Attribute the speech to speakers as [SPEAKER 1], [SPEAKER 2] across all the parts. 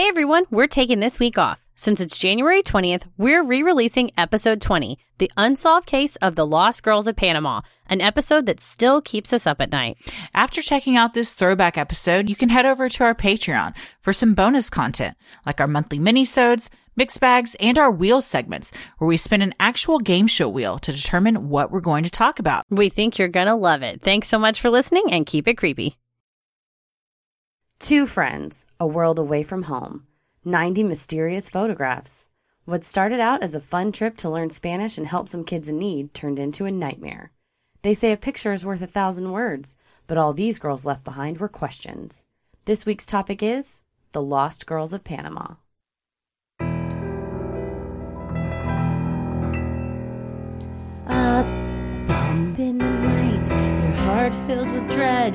[SPEAKER 1] Hey everyone, we're taking this week off. Since it's January 20th, we're re releasing episode 20, The Unsolved Case of the Lost Girls of Panama, an episode that still keeps us up at night.
[SPEAKER 2] After checking out this throwback episode, you can head over to our Patreon for some bonus content, like our monthly minisodes, mix bags, and our wheel segments, where we spin an actual game show wheel to determine what we're going to talk about.
[SPEAKER 1] We think you're gonna love it. Thanks so much for listening and keep it creepy. Two friends, a world away from home, 90 mysterious photographs. What started out as a fun trip to learn Spanish and help some kids in need turned into a nightmare. They say a picture is worth a thousand words, but all these girls left behind were questions. This week's topic is The Lost Girls of Panama.
[SPEAKER 3] A bump in the night, your heart fills with dread.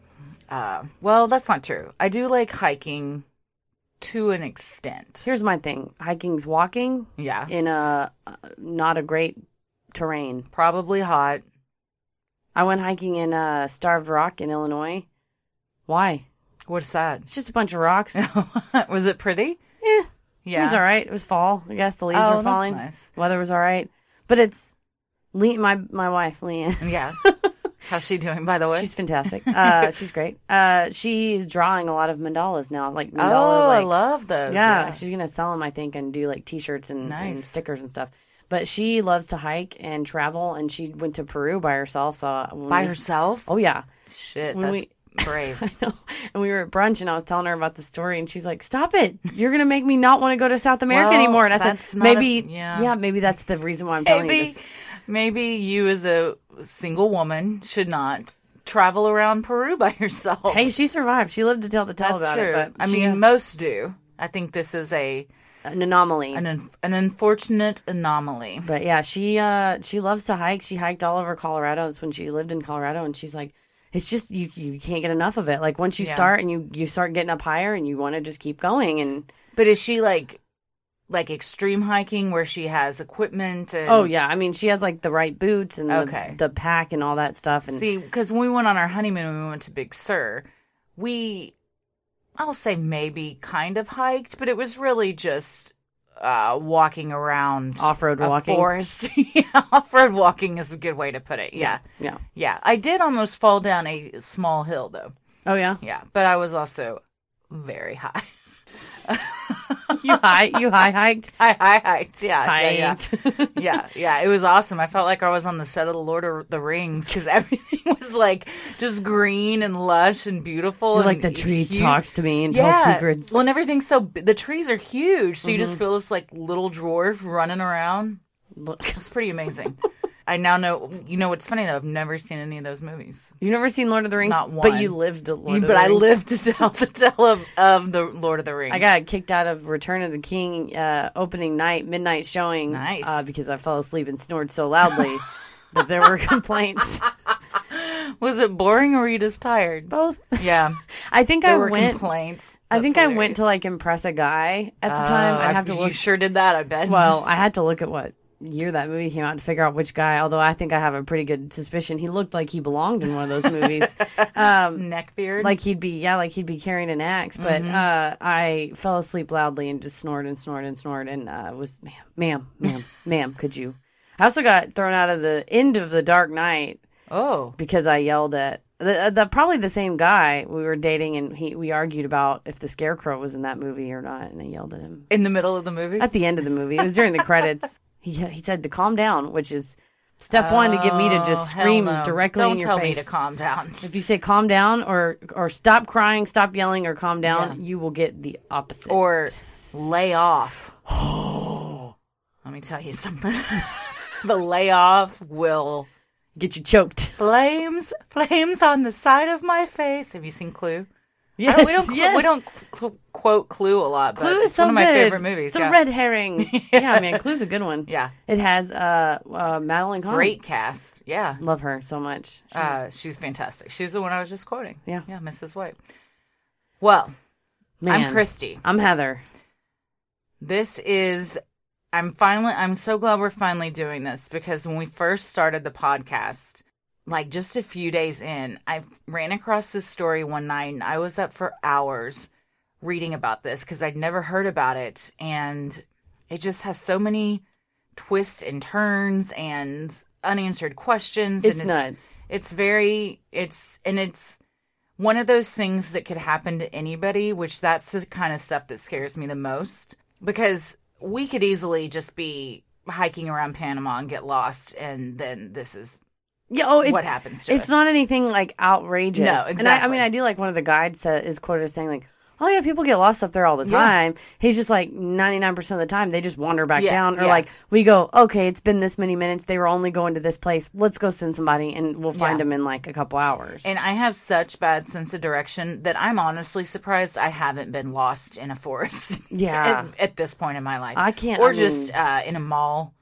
[SPEAKER 2] Uh, well, that's not true. I do like hiking to an extent.
[SPEAKER 1] Here's my thing hiking's walking
[SPEAKER 2] Yeah,
[SPEAKER 1] in a uh, not a great terrain.
[SPEAKER 2] probably hot.
[SPEAKER 1] I went hiking in uh, Starved Rock in Illinois. Why?
[SPEAKER 2] What's that?
[SPEAKER 1] It's just a bunch of rocks.
[SPEAKER 2] was it pretty?
[SPEAKER 1] Yeah.
[SPEAKER 2] Yeah.
[SPEAKER 1] It was all right. It was fall. I guess the leaves
[SPEAKER 2] Oh,
[SPEAKER 1] were
[SPEAKER 2] that's
[SPEAKER 1] falling.
[SPEAKER 2] nice.
[SPEAKER 1] Weather was all right. But it's Le- my my wife, Leanne.
[SPEAKER 2] Yeah. How's she doing, by the way?
[SPEAKER 1] She's fantastic. Uh, she's great. Uh, she's drawing a lot of mandalas now. Like mandala,
[SPEAKER 2] oh, I love those.
[SPEAKER 1] yeah, she's gonna sell them, I think, and do like T-shirts and, and stickers and stuff. But she loves to hike and travel, and she went to Peru by herself. So
[SPEAKER 2] by
[SPEAKER 1] we-
[SPEAKER 2] herself.
[SPEAKER 1] Oh yeah,
[SPEAKER 2] shit,
[SPEAKER 1] when
[SPEAKER 2] that's
[SPEAKER 1] we-
[SPEAKER 2] brave.
[SPEAKER 1] I know. And we were at brunch, and I was telling her about the story, and she's like, "Stop it! You're gonna make me not want to go to South America
[SPEAKER 2] Well,
[SPEAKER 1] anymore." And I said,
[SPEAKER 2] not a-
[SPEAKER 1] "Maybe,
[SPEAKER 2] yeah.
[SPEAKER 1] maybe that's the reason why I'm telling you this."
[SPEAKER 2] Maybe you as a single woman should not travel around Peru by yourself.
[SPEAKER 1] Hey, she survived. She lived to tell the tale
[SPEAKER 2] that's
[SPEAKER 1] about
[SPEAKER 2] true.
[SPEAKER 1] it. But
[SPEAKER 2] I mean,
[SPEAKER 1] had
[SPEAKER 2] most do. I think this is a
[SPEAKER 1] an anomaly.
[SPEAKER 2] an un- an unfortunate anomaly.
[SPEAKER 1] But yeah, she uh she loves to hike. She hiked all over Colorado. That's when she lived in Colorado and she's like it's just you you can't get enough of it. Like once you
[SPEAKER 2] Yeah.
[SPEAKER 1] start and you you start getting up higher and you want to just keep going and
[SPEAKER 2] But is she like like extreme hiking where she has equipment and
[SPEAKER 1] oh yeah, I mean she has like the right boots and
[SPEAKER 2] Okay.
[SPEAKER 1] the, the pack and all that stuff and
[SPEAKER 2] See, because when we went on our honeymoon and we went to Big Sur, we, I'll say maybe kind of hiked, but it was really just uh, walking around
[SPEAKER 1] Off-road
[SPEAKER 2] a
[SPEAKER 1] walking?
[SPEAKER 2] forest. yeah, off-road walking is a good way to put it. Yeah,
[SPEAKER 1] yeah.
[SPEAKER 2] yeah. I did almost fall down a small hill though.
[SPEAKER 1] Oh yeah.
[SPEAKER 2] Yeah, but I was also very high.
[SPEAKER 1] You high you high hiked.
[SPEAKER 2] I, I hiked. Yeah, yeah, yeah. Yeah, yeah, it was awesome. I felt like I was on the set of the Lord of the Rings because everything was like just green and lush and beautiful.
[SPEAKER 1] You're like the tree
[SPEAKER 2] huge.
[SPEAKER 1] talks to me and tells secrets.
[SPEAKER 2] Well, and everything's so the trees are huge, so you
[SPEAKER 1] Mm-hmm.
[SPEAKER 2] just feel this like little dwarf running around.
[SPEAKER 1] Look,
[SPEAKER 2] It's pretty amazing. I now know. You know what's funny though? I've never seen any of those movies,
[SPEAKER 1] You've never seen Lord of the Rings,
[SPEAKER 2] Not one.
[SPEAKER 1] but you lived a Lord
[SPEAKER 2] You-
[SPEAKER 1] of the
[SPEAKER 2] but I
[SPEAKER 1] Rings.
[SPEAKER 2] lived to tell the tale of, of the Lord of the Rings.
[SPEAKER 1] I got kicked out of Return of the King uh, opening night, midnight showing.
[SPEAKER 2] Nice.
[SPEAKER 1] Uh, because I fell asleep and snored so loudly that there were complaints.
[SPEAKER 2] Was it boring or were you just tired?
[SPEAKER 1] Both.
[SPEAKER 2] Yeah,
[SPEAKER 1] I think
[SPEAKER 2] there
[SPEAKER 1] I
[SPEAKER 2] were
[SPEAKER 1] went.
[SPEAKER 2] complaints.
[SPEAKER 1] I
[SPEAKER 2] That's
[SPEAKER 1] think I
[SPEAKER 2] hilarious.
[SPEAKER 1] went to like impress a guy at the time.
[SPEAKER 2] Oh,
[SPEAKER 1] I'd have to
[SPEAKER 2] You
[SPEAKER 1] look.
[SPEAKER 2] sure did that, I bet.
[SPEAKER 1] Well, I had to look at what year that movie came out to figure out which guy. Although I think I have a pretty good suspicion he looked like he belonged in one of those movies. um,
[SPEAKER 2] neckbeard.
[SPEAKER 1] like he'd be yeah like he'd be carrying an axe but
[SPEAKER 2] Mm-hmm.
[SPEAKER 1] uh i fell asleep loudly and just snored and snored and snored and uh was ma'am ma'am ma'am ma'am could you i also got thrown out of the end of the dark knight
[SPEAKER 2] oh,
[SPEAKER 1] because i yelled at the, uh, the probably the same guy we were dating and he we argued about if the scarecrow was in that movie or not and i yelled at him
[SPEAKER 2] in the middle of the movie.
[SPEAKER 1] at the end of the movie it was during the credits he, he said to calm down which is step one to get me to just
[SPEAKER 2] Oh, hell
[SPEAKER 1] scream
[SPEAKER 2] no.
[SPEAKER 1] directly
[SPEAKER 2] Don't
[SPEAKER 1] in your
[SPEAKER 2] tell
[SPEAKER 1] face
[SPEAKER 2] me to calm down.
[SPEAKER 1] if you say calm down or or stop crying, stop yelling, or calm down, you will get the opposite.
[SPEAKER 2] Or lay off. Let me tell you something. the layoff will
[SPEAKER 1] get you choked.
[SPEAKER 2] flames, flames on the side of my face. Have you seen Clue? I don't- we don't
[SPEAKER 1] Yes, yes.
[SPEAKER 2] we don't cl- quote Clue a lot, but
[SPEAKER 1] Clue
[SPEAKER 2] it's
[SPEAKER 1] is so
[SPEAKER 2] one of my
[SPEAKER 1] good.
[SPEAKER 2] favorite movies.
[SPEAKER 1] It's
[SPEAKER 2] yeah.
[SPEAKER 1] a red herring. yeah. man, Clue's a good one.
[SPEAKER 2] yeah,
[SPEAKER 1] It has uh, uh Madeline Kahn.
[SPEAKER 2] great cast. Yeah,
[SPEAKER 1] Love her so much. She's-
[SPEAKER 2] uh, she's fantastic. She's the one I was just quoting.
[SPEAKER 1] Yeah.
[SPEAKER 2] yeah, Mrs. White. Well,
[SPEAKER 1] man.
[SPEAKER 2] I'm Christy.
[SPEAKER 1] I'm Heather.
[SPEAKER 2] This is I'm finally I'm so glad we're finally doing this because when we first started the podcast, like just a few days in, I ran across this story one night and I was up for hours reading about this because I'd never heard about it and it just has so many twists and turns and unanswered questions
[SPEAKER 1] It's
[SPEAKER 2] and
[SPEAKER 1] nuts.
[SPEAKER 2] it's very it's and it's one of those things that could happen to anybody which that's the kind of stuff that scares me the most because we could easily just be hiking around panama and get lost and then this is
[SPEAKER 1] Yeah, oh, it's
[SPEAKER 2] what happens to
[SPEAKER 1] it's
[SPEAKER 2] us.
[SPEAKER 1] not anything like outrageous.
[SPEAKER 2] No,
[SPEAKER 1] And I, I mean, I do like one of the guides is quoted as saying like, "Oh yeah, people get lost up there all the
[SPEAKER 2] Yeah.
[SPEAKER 1] time." He's just like ninety nine percent of the time they just wander back
[SPEAKER 2] Yeah,
[SPEAKER 1] down, or
[SPEAKER 2] yeah.
[SPEAKER 1] like we go, "Okay, it's been this many minutes. They were only going to this place. Let's go send somebody, and we'll find
[SPEAKER 2] Yeah.
[SPEAKER 1] them in like a couple hours."
[SPEAKER 2] and i have such bad sense of direction that i'm honestly surprised i haven't been lost in a forest
[SPEAKER 1] Yeah.
[SPEAKER 2] at, at this point in my life
[SPEAKER 1] I can't-
[SPEAKER 2] or
[SPEAKER 1] I
[SPEAKER 2] just uh, in a mall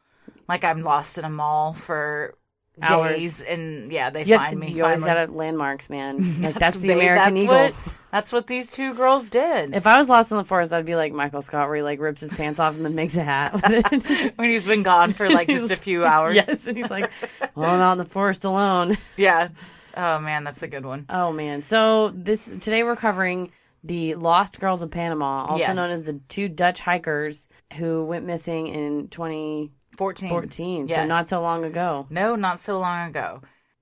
[SPEAKER 2] like i'm lost in a mall for
[SPEAKER 1] Hours.
[SPEAKER 2] days and yeah they
[SPEAKER 1] you,
[SPEAKER 2] find me
[SPEAKER 1] you always
[SPEAKER 2] finally.
[SPEAKER 1] got landmarks, man. Like that's the
[SPEAKER 2] they-
[SPEAKER 1] American
[SPEAKER 2] that's
[SPEAKER 1] Eagle.
[SPEAKER 2] What, that's what these two girls did.
[SPEAKER 1] If I was lost in the forest, I'd be like Michael Scott, where he like rips his pants off and then makes a hat
[SPEAKER 2] when he's been gone for like just a few hours.
[SPEAKER 1] yes, and he's like, "Well, I'm out in the forest alone."
[SPEAKER 2] Yeah. Oh man, that's a good one.
[SPEAKER 1] Oh man. So this today we're covering the Lost Girls of Panama, also
[SPEAKER 2] Yes.
[SPEAKER 1] known as the two Dutch hikers who went missing in 2014.
[SPEAKER 2] 14.
[SPEAKER 1] So
[SPEAKER 2] Yes.
[SPEAKER 1] not so long ago.
[SPEAKER 2] No, not so long ago.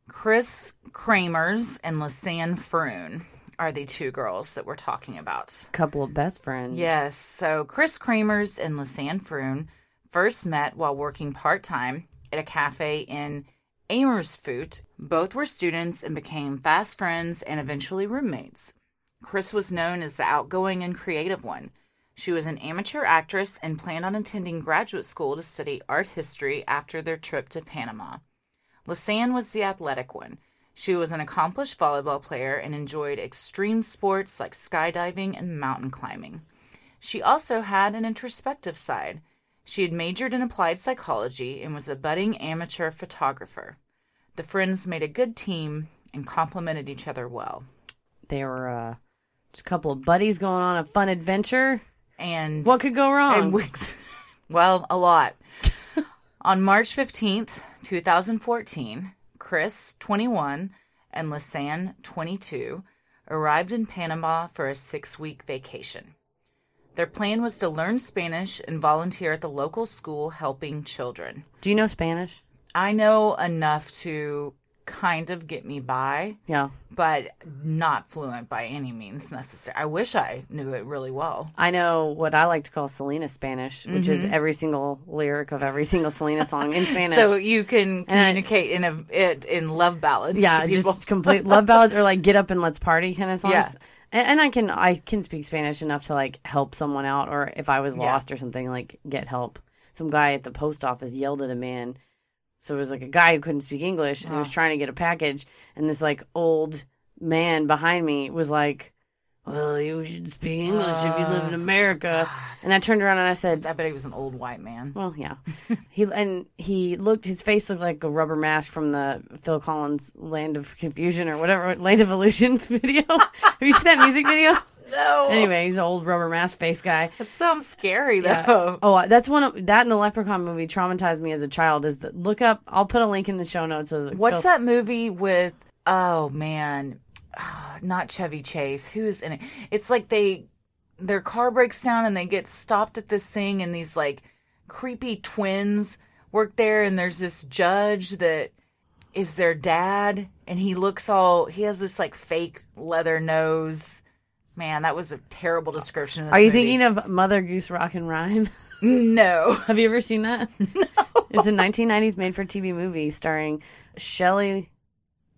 [SPEAKER 2] Chris Kremers and Lisanne Froon are the two girls that we're talking about.
[SPEAKER 1] Couple of best friends.
[SPEAKER 2] Yes. So Chris Kremers and Lisanne Froon first met while working part time at a cafe in Amersfoort. Both were students and became fast friends and eventually roommates. Chris was known as the outgoing and creative one. She was an amateur actress and planned on attending graduate school to study art history after their trip to Panama. Lisanne was the athletic one. She was an accomplished volleyball player and enjoyed extreme sports like skydiving and mountain climbing. She also had an introspective side. She had majored in applied psychology and was a budding amateur photographer. The friends made a good team and complemented each other well.
[SPEAKER 1] They were uh, just a couple of buddies going on a fun adventure.
[SPEAKER 2] And
[SPEAKER 1] What could go wrong?
[SPEAKER 2] Well, a lot. On March 15th, 2014, Chris, 21, and Lisanne, 22, arrived in Panama for a six week vacation. Their plan was to learn Spanish and volunteer at the local school helping children.
[SPEAKER 1] Do you know Spanish?
[SPEAKER 2] I know enough to kind of get me by,
[SPEAKER 1] Yeah.
[SPEAKER 2] but not fluent by any means necessary. I wish I knew it really well.
[SPEAKER 1] I know what I like to call Selena Spanish, which is every single lyric of every single Selena song in Spanish.
[SPEAKER 2] Mm-hmm. So you can
[SPEAKER 1] And I-
[SPEAKER 2] communicate in a it, in love ballads.
[SPEAKER 1] yeah, just complete love ballads or like get up and let's party kind of songs.
[SPEAKER 2] Yeah.
[SPEAKER 1] And, and I can I can speak Spanish enough to like help someone out, or if I was
[SPEAKER 2] Yeah.
[SPEAKER 1] lost or something, like get help. Some guy at the post office yelled at a man. So it was like a guy who couldn't speak English and he was trying to get a package, and this like old man behind me was like, "Well, you should speak English if you live in America." and I turned around and I said,
[SPEAKER 2] I bet he was an old white man.
[SPEAKER 1] well, yeah. he and he looked. His face looked like a rubber mask from the Phil Collins "Land of Confusion" or whatever "Land of Illusion" video. Have you seen that music video?
[SPEAKER 2] No,
[SPEAKER 1] Anyway, he's an old rubber mask face guy.
[SPEAKER 2] that sounds scary though.
[SPEAKER 1] Oh, uh, that's one of that in the Leprechaun movie traumatized me as a child. Is the look up? I'll put a link in the show notes. Of the
[SPEAKER 2] What's that movie with? Oh man, not Chevy Chase. Who's in it? It's like they their car breaks down and they get stopped at this thing, and these like creepy twins work there, and there's this judge that is their dad, and he looks all he has this like fake leather nose. Man, that was a terrible description. Of this
[SPEAKER 1] Are you
[SPEAKER 2] movie.
[SPEAKER 1] thinking of Mother Goose Rock and Rhyme?
[SPEAKER 2] No.
[SPEAKER 1] Have you ever seen that? no. It's a 1990s made for TV movie starring Shelley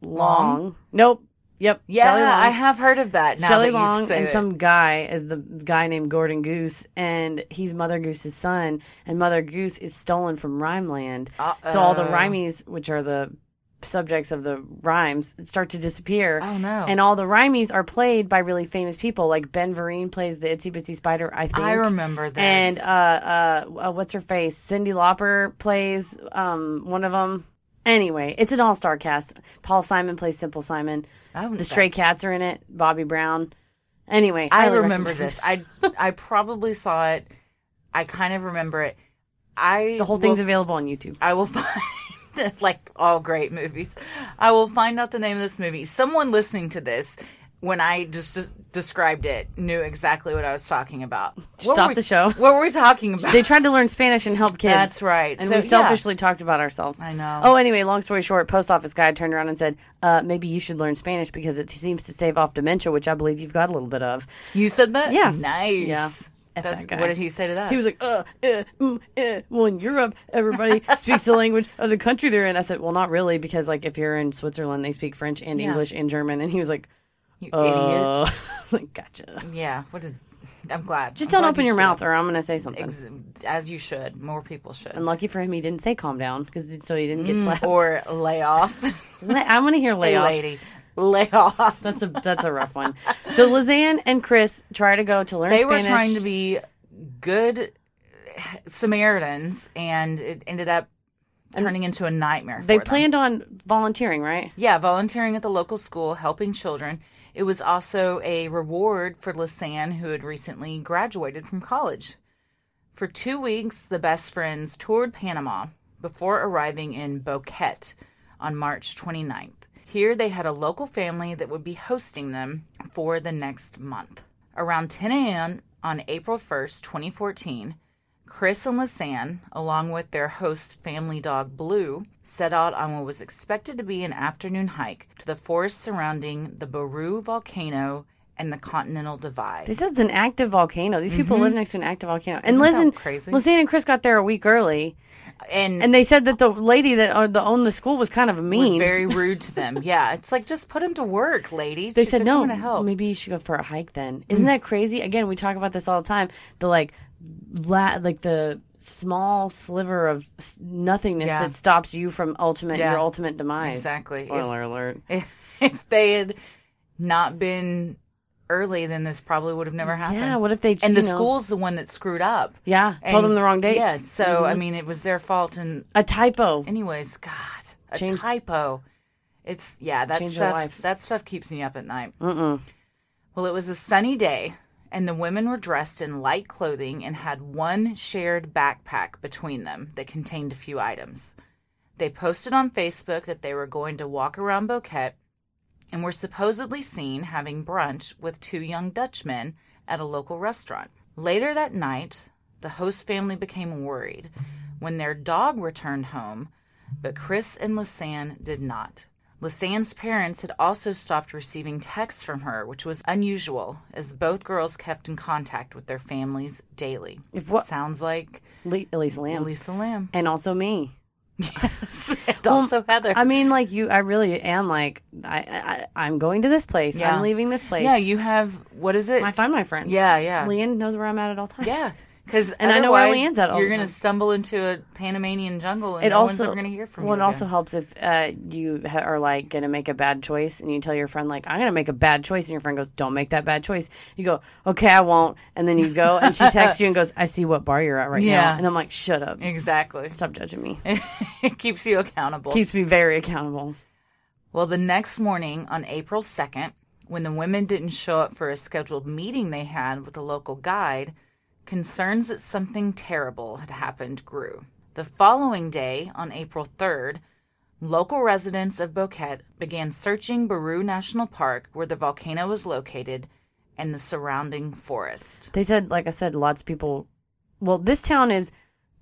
[SPEAKER 1] Long.
[SPEAKER 2] Long?
[SPEAKER 1] Nope. Yep.
[SPEAKER 2] Yeah,
[SPEAKER 1] Long.
[SPEAKER 2] I have heard of that. Now
[SPEAKER 1] Shelley
[SPEAKER 2] that
[SPEAKER 1] Long and
[SPEAKER 2] it.
[SPEAKER 1] some guy is the guy named Gordon Goose, and he's Mother Goose's son, and Mother Goose is stolen from Rhymeland. So all the Rhymies, which are the subjects of the rhymes start to disappear.
[SPEAKER 2] Oh, no.
[SPEAKER 1] And all the rhymies are played by really famous people. Like Ben Vereen plays the Itsy Bitsy Spider. I think
[SPEAKER 2] I remember this.
[SPEAKER 1] And uh, uh, uh, what's her face? Cyndi Lauper plays um one of them. Anyway, it's an all star cast. Paul Simon plays Simple Simon. The Stray Cats are in it. Bobby Brown. Anyway,
[SPEAKER 2] I
[SPEAKER 1] highly
[SPEAKER 2] remember this. I I probably saw it. I kind of remember it. I
[SPEAKER 1] The whole thing's available on YouTube.
[SPEAKER 2] I will find like all great movies. I will find out the name of this movie. Someone listening to this when I just, des- described it knew exactly what I was talking about. What
[SPEAKER 1] Stop
[SPEAKER 2] we-
[SPEAKER 1] the show.
[SPEAKER 2] What were we talking about?
[SPEAKER 1] They tried to learn Spanish and help kids.
[SPEAKER 2] That's right.
[SPEAKER 1] And
[SPEAKER 2] So,
[SPEAKER 1] we
[SPEAKER 2] yeah.
[SPEAKER 1] selfishly talked about ourselves.
[SPEAKER 2] I know.
[SPEAKER 1] Oh, anyway, long story short, post office guy turned around and said, uh, maybe you should learn Spanish because it seems to stave off dementia, which I believe you've got a little bit of.
[SPEAKER 2] you said that?
[SPEAKER 1] Yeah.
[SPEAKER 2] Nice.
[SPEAKER 1] Yeah. F
[SPEAKER 2] That's,
[SPEAKER 1] that guy.
[SPEAKER 2] what did he say to that?
[SPEAKER 1] He was like, uh, uh, mm, uh. well, in Europe, everybody speaks the language of the country they're in. I said, well, not really, because, like, if you're in Switzerland, they speak French and
[SPEAKER 2] Yeah.
[SPEAKER 1] English and German. And he was like,
[SPEAKER 2] you idiot.
[SPEAKER 1] uh, like, gotcha.
[SPEAKER 2] Yeah. What did? I'm glad.
[SPEAKER 1] Just
[SPEAKER 2] I'm
[SPEAKER 1] don't
[SPEAKER 2] glad
[SPEAKER 1] open
[SPEAKER 2] you
[SPEAKER 1] your mouth
[SPEAKER 2] it.
[SPEAKER 1] or I'm going to say something.
[SPEAKER 2] Ex- as you should. More people should.
[SPEAKER 1] and lucky for him, he didn't say calm down, because so he didn't get slapped.
[SPEAKER 2] Mm, or lay off.
[SPEAKER 1] I want to hear layoff.
[SPEAKER 2] lady. Lay off.
[SPEAKER 1] That's a that's a rough one. So Lisanne and Chris try to go to learn
[SPEAKER 2] They
[SPEAKER 1] Spanish.
[SPEAKER 2] were trying to be good Samaritans, and it ended up turning into a nightmare. For
[SPEAKER 1] They planned on volunteering, right?
[SPEAKER 2] Yeah, volunteering at the local school, helping children. It was also a reward for Lisanne, who had recently graduated from college. For two weeks, the best friends toured Panama before arriving in Boquete on March 29th. Here, they had a local family that would be hosting them for the next month. Around 10 a.m. on April 1st, 2014, Chris and Lisanne, along with their host family dog Blue, set out on what was expected to be an afternoon hike to the forest surrounding the Baru volcano and the Continental Divide.
[SPEAKER 1] They said it's an active volcano. These people live next to an active volcano. And
[SPEAKER 2] Mm-hmm. Isn't
[SPEAKER 1] listen,
[SPEAKER 2] crazy?
[SPEAKER 1] Lisanne and Chris got there a week early,
[SPEAKER 2] and
[SPEAKER 1] and they said that the lady that uh, that owned the school was kind of mean.
[SPEAKER 2] very rude to them. Yeah, it's like just put them to work, ladies.
[SPEAKER 1] they said no.
[SPEAKER 2] help. Mm.
[SPEAKER 1] Maybe you should go for a hike then. Isn't that crazy? Again, we talk about this all the time. The like, la- like the small sliver of nothingness
[SPEAKER 2] Yeah.
[SPEAKER 1] that stops you from ultimate
[SPEAKER 2] Yeah.
[SPEAKER 1] your ultimate demise.
[SPEAKER 2] Exactly.
[SPEAKER 1] Spoiler alert.
[SPEAKER 2] if they had not been early, then this probably would have never happened.
[SPEAKER 1] Yeah. What if they?
[SPEAKER 2] and the
[SPEAKER 1] know-
[SPEAKER 2] school's the one that screwed up.
[SPEAKER 1] Yeah. told them the wrong dates.
[SPEAKER 2] Yeah, so I mm-hmm. mean, it was their fault. And
[SPEAKER 1] A typo.
[SPEAKER 2] anyways, God, a typo. It's yeah, that
[SPEAKER 1] Changed
[SPEAKER 2] stuff.
[SPEAKER 1] life.
[SPEAKER 2] That stuff keeps me up at night.
[SPEAKER 1] Mm-mm.
[SPEAKER 2] Well, it was a sunny day, and the women were dressed in light clothing and had one shared backpack between them that contained a few items. They posted on Facebook that they were going to walk around Boquete and were supposedly seen having brunch with two young Dutchmen at a local restaurant. Later that night, the host family became worried when their dog returned home, but Chris and Lisanne did not. Lisanne's parents had also stopped receiving texts from her, which was unusual, as both girls kept in contact with their families daily.
[SPEAKER 1] If what-
[SPEAKER 2] Sounds like
[SPEAKER 1] Le- Elisa Lam.
[SPEAKER 2] Elisa Lam.
[SPEAKER 1] And also me.
[SPEAKER 2] Yes. and also Heather.
[SPEAKER 1] I mean, like you, I really am like, I, I, I'm going to this place.
[SPEAKER 2] Yeah.
[SPEAKER 1] I'm leaving this place.
[SPEAKER 2] yeah, you have, what is it?
[SPEAKER 1] I find my friends.
[SPEAKER 2] yeah, yeah.
[SPEAKER 1] Leanne knows where I'm at at all times.
[SPEAKER 2] Yeah. Because
[SPEAKER 1] And I know where Leanne's at all
[SPEAKER 2] You're going to stumble into a Panamanian jungle and
[SPEAKER 1] It
[SPEAKER 2] no
[SPEAKER 1] also
[SPEAKER 2] one's ever going to hear from
[SPEAKER 1] well,
[SPEAKER 2] you.
[SPEAKER 1] it also helps if uh, you ha- are like going to make a bad choice and you tell your friend like I'm going to make a bad choice and your friend goes don't make that bad choice. You go okay I won't and then you go and she texts you and goes I see what bar you're at right
[SPEAKER 2] Yeah.
[SPEAKER 1] now and I'm like shut up
[SPEAKER 2] Exactly.
[SPEAKER 1] stop judging me
[SPEAKER 2] it keeps you accountable.
[SPEAKER 1] keeps me very accountable.
[SPEAKER 2] Well, the next morning on April 2nd, when the women didn't show up for a scheduled meeting they had with a local guide, concerns that something terrible had happened grew. The following day, on April 3rd, local residents of Boquete began searching Baru National Park, where the volcano was located, and the surrounding forest.
[SPEAKER 1] They said like I said lots of people. Well, this town is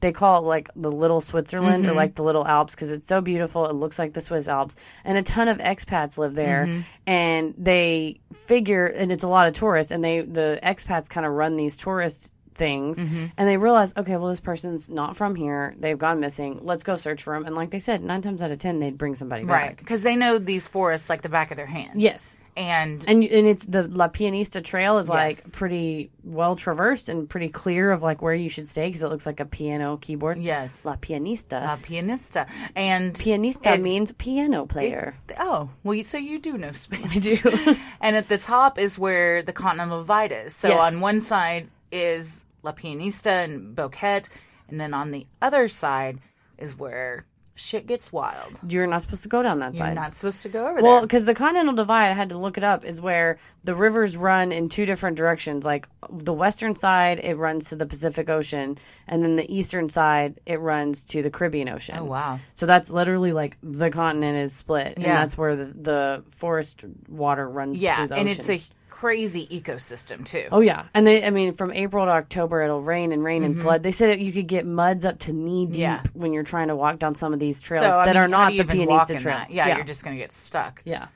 [SPEAKER 1] they call it like the little Switzerland
[SPEAKER 2] Mm-hmm.
[SPEAKER 1] or like the little Alps because it's so beautiful. It looks like the Swiss Alps, and a ton of expats live there.
[SPEAKER 2] Mm-hmm.
[SPEAKER 1] And they figure, and it's a lot of tourists, and they the expats kind of run these tourist things,
[SPEAKER 2] Mm-hmm.
[SPEAKER 1] and they realize, okay, well this person's not from here. They've gone missing. Let's go search for them. And like they said, nine times out of ten, they'd bring somebody
[SPEAKER 2] Right.
[SPEAKER 1] back.
[SPEAKER 2] Because they know these forests like the back of their hand.
[SPEAKER 1] Yes.
[SPEAKER 2] And
[SPEAKER 1] And and it's the La Pianista Trail is
[SPEAKER 2] Yes.
[SPEAKER 1] like pretty well traversed and pretty clear of like where you should stay because it looks like a piano keyboard.
[SPEAKER 2] yes,
[SPEAKER 1] La Pianista.
[SPEAKER 2] La Pianista. And
[SPEAKER 1] Pianista means piano player.
[SPEAKER 2] Oh, well, you, so you do know Spanish. I
[SPEAKER 1] do.
[SPEAKER 2] and at the top is where the Continental Divide is. So
[SPEAKER 1] Yes.
[SPEAKER 2] on one side is La Pianista and Boquete, and then on the other side is where shit gets wild.
[SPEAKER 1] You're not supposed to go down that side.
[SPEAKER 2] You're not supposed to go over
[SPEAKER 1] Well, because the Continental Divide, I had to look it up, is where the rivers run in two different directions. Like the western side, it runs to the Pacific Ocean, and then the eastern side, it runs to the Caribbean Ocean.
[SPEAKER 2] Oh, wow.
[SPEAKER 1] So that's literally like the continent is split, and that's where the, the forest water runs
[SPEAKER 2] Yeah, and
[SPEAKER 1] ocean.
[SPEAKER 2] it's a crazy ecosystem too.
[SPEAKER 1] Oh yeah, and they I mean from April to October it'll rain and rain
[SPEAKER 2] Mm-hmm.
[SPEAKER 1] and flood. They said you could get muds up to knee deep
[SPEAKER 2] Yeah.
[SPEAKER 1] when you're trying to walk down some of these trails
[SPEAKER 2] so,
[SPEAKER 1] that
[SPEAKER 2] mean,
[SPEAKER 1] are not the Pianista Trail.
[SPEAKER 2] that? Yeah, you're just going to get stuck.
[SPEAKER 1] yeah.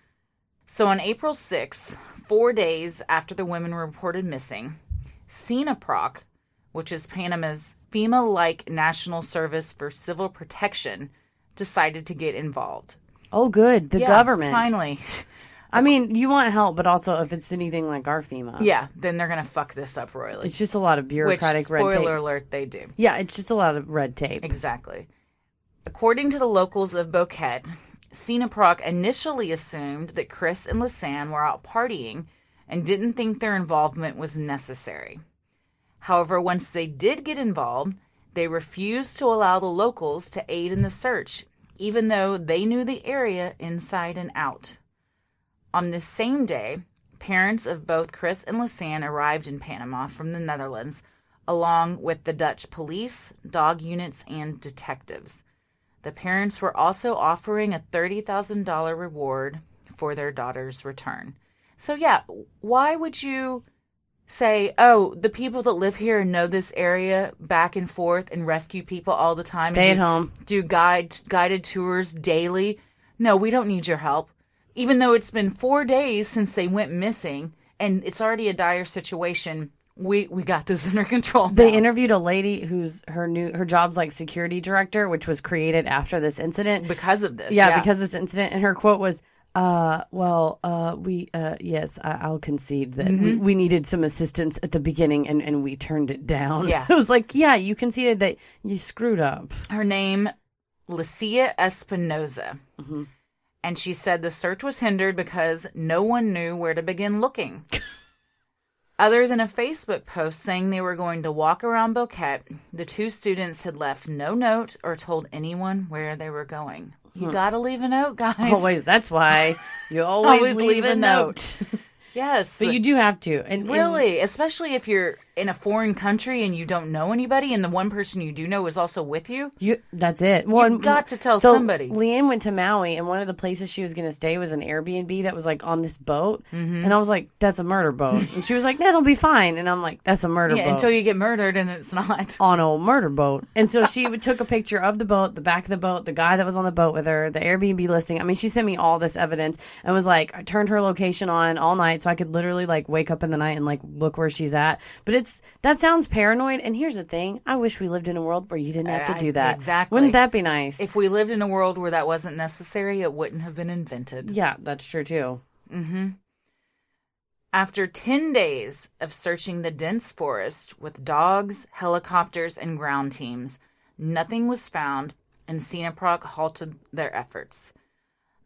[SPEAKER 2] So on April 6th, four days after the women were reported missing, SINAPROC, which is Panama's FEMA like National Service for Civil Protection, decided to get involved.
[SPEAKER 1] Oh good, the
[SPEAKER 2] Yeah,
[SPEAKER 1] government.
[SPEAKER 2] Finally.
[SPEAKER 1] I mean, you want help, but also if it's anything like our FEMA,
[SPEAKER 2] Yeah, then they're going to fuck this up royally.
[SPEAKER 1] it's just a lot of
[SPEAKER 2] Which,
[SPEAKER 1] bureaucratic red
[SPEAKER 2] spoiler
[SPEAKER 1] tape.
[SPEAKER 2] alert, they do.
[SPEAKER 1] Yeah, it's just a lot of red tape.
[SPEAKER 2] Exactly. According to the locals of Boquete, SINAPROC initially assumed that Chris and Lisanne were out partying and didn't think their involvement was necessary. However, once they did get involved, they refused to allow the locals to aid in the search, even though they knew the area inside and out. On this same day, parents of both Chris and Lisanne arrived in Panama from the Netherlands, along with the Dutch police, dog units, and detectives. The parents were also offering a $30,000 reward for their daughter's return. So, yeah, why would you say, oh, the people that live here and know this area back and forth and rescue people all the time?
[SPEAKER 1] Stay at
[SPEAKER 2] do-
[SPEAKER 1] home.
[SPEAKER 2] Do guide, guided tours daily? No, we don't need your help. Even though it's been four days since they went missing and it's already a dire situation, we, we got this under control.
[SPEAKER 1] They interviewed a lady who's her new her job's like security director, which was created after this incident.
[SPEAKER 2] because of this.
[SPEAKER 1] yeah, because of this incident, and her quote was, "Uh, well, uh, we, uh, yes, I, I'll concede that we, we needed some assistance at the beginning, and and we turned it down."
[SPEAKER 2] Yeah.
[SPEAKER 1] it was like, yeah, you conceded that you screwed up.
[SPEAKER 2] her name Lucia Espinoza. And she said the search was hindered because no one knew where to begin looking. Other than a Facebook post saying they were going to walk around Boquete, the two students had left no note or told anyone where they were going. You hmm. gotta leave a note, guys.
[SPEAKER 1] Always, that's why you always,
[SPEAKER 2] Always
[SPEAKER 1] leave, a note.
[SPEAKER 2] Yes.
[SPEAKER 1] but you do have to, and and-
[SPEAKER 2] Really, especially if you're in a foreign country and you don't know anybody, and the one person you do know is also with you.
[SPEAKER 1] You that's it. Well,
[SPEAKER 2] You've
[SPEAKER 1] and-
[SPEAKER 2] got to tell
[SPEAKER 1] so
[SPEAKER 2] somebody.
[SPEAKER 1] Leanne went to Maui, and one of the places she was going to stay was an Airbnb that was like on this boat. Mm-hmm. And I was like, "That's a murder boat," and she was like, "That'll be fine." And I'm like, "That's a murder
[SPEAKER 2] Yeah,
[SPEAKER 1] boat."
[SPEAKER 2] until you get murdered and it's not.
[SPEAKER 1] on a murder boat. And so she took a picture of the boat, the back of the boat, the guy that was on the boat with her, the Airbnb listing. I mean, she sent me all this evidence and was like, I turned her location on all night so I could literally like wake up in the night and like look where she's at. But it's that sounds paranoid. And here's the thing I wish we lived in a world where you didn't have to do that.
[SPEAKER 2] exactly.
[SPEAKER 1] Wouldn't that be nice?
[SPEAKER 2] If we lived in a world where that wasn't necessary, it wouldn't have been invented.
[SPEAKER 1] yeah, that's true too. Mm-hmm.
[SPEAKER 2] After 10 days of searching the dense forest with dogs, helicopters, and ground teams, nothing was found, and SINAPROC halted their efforts.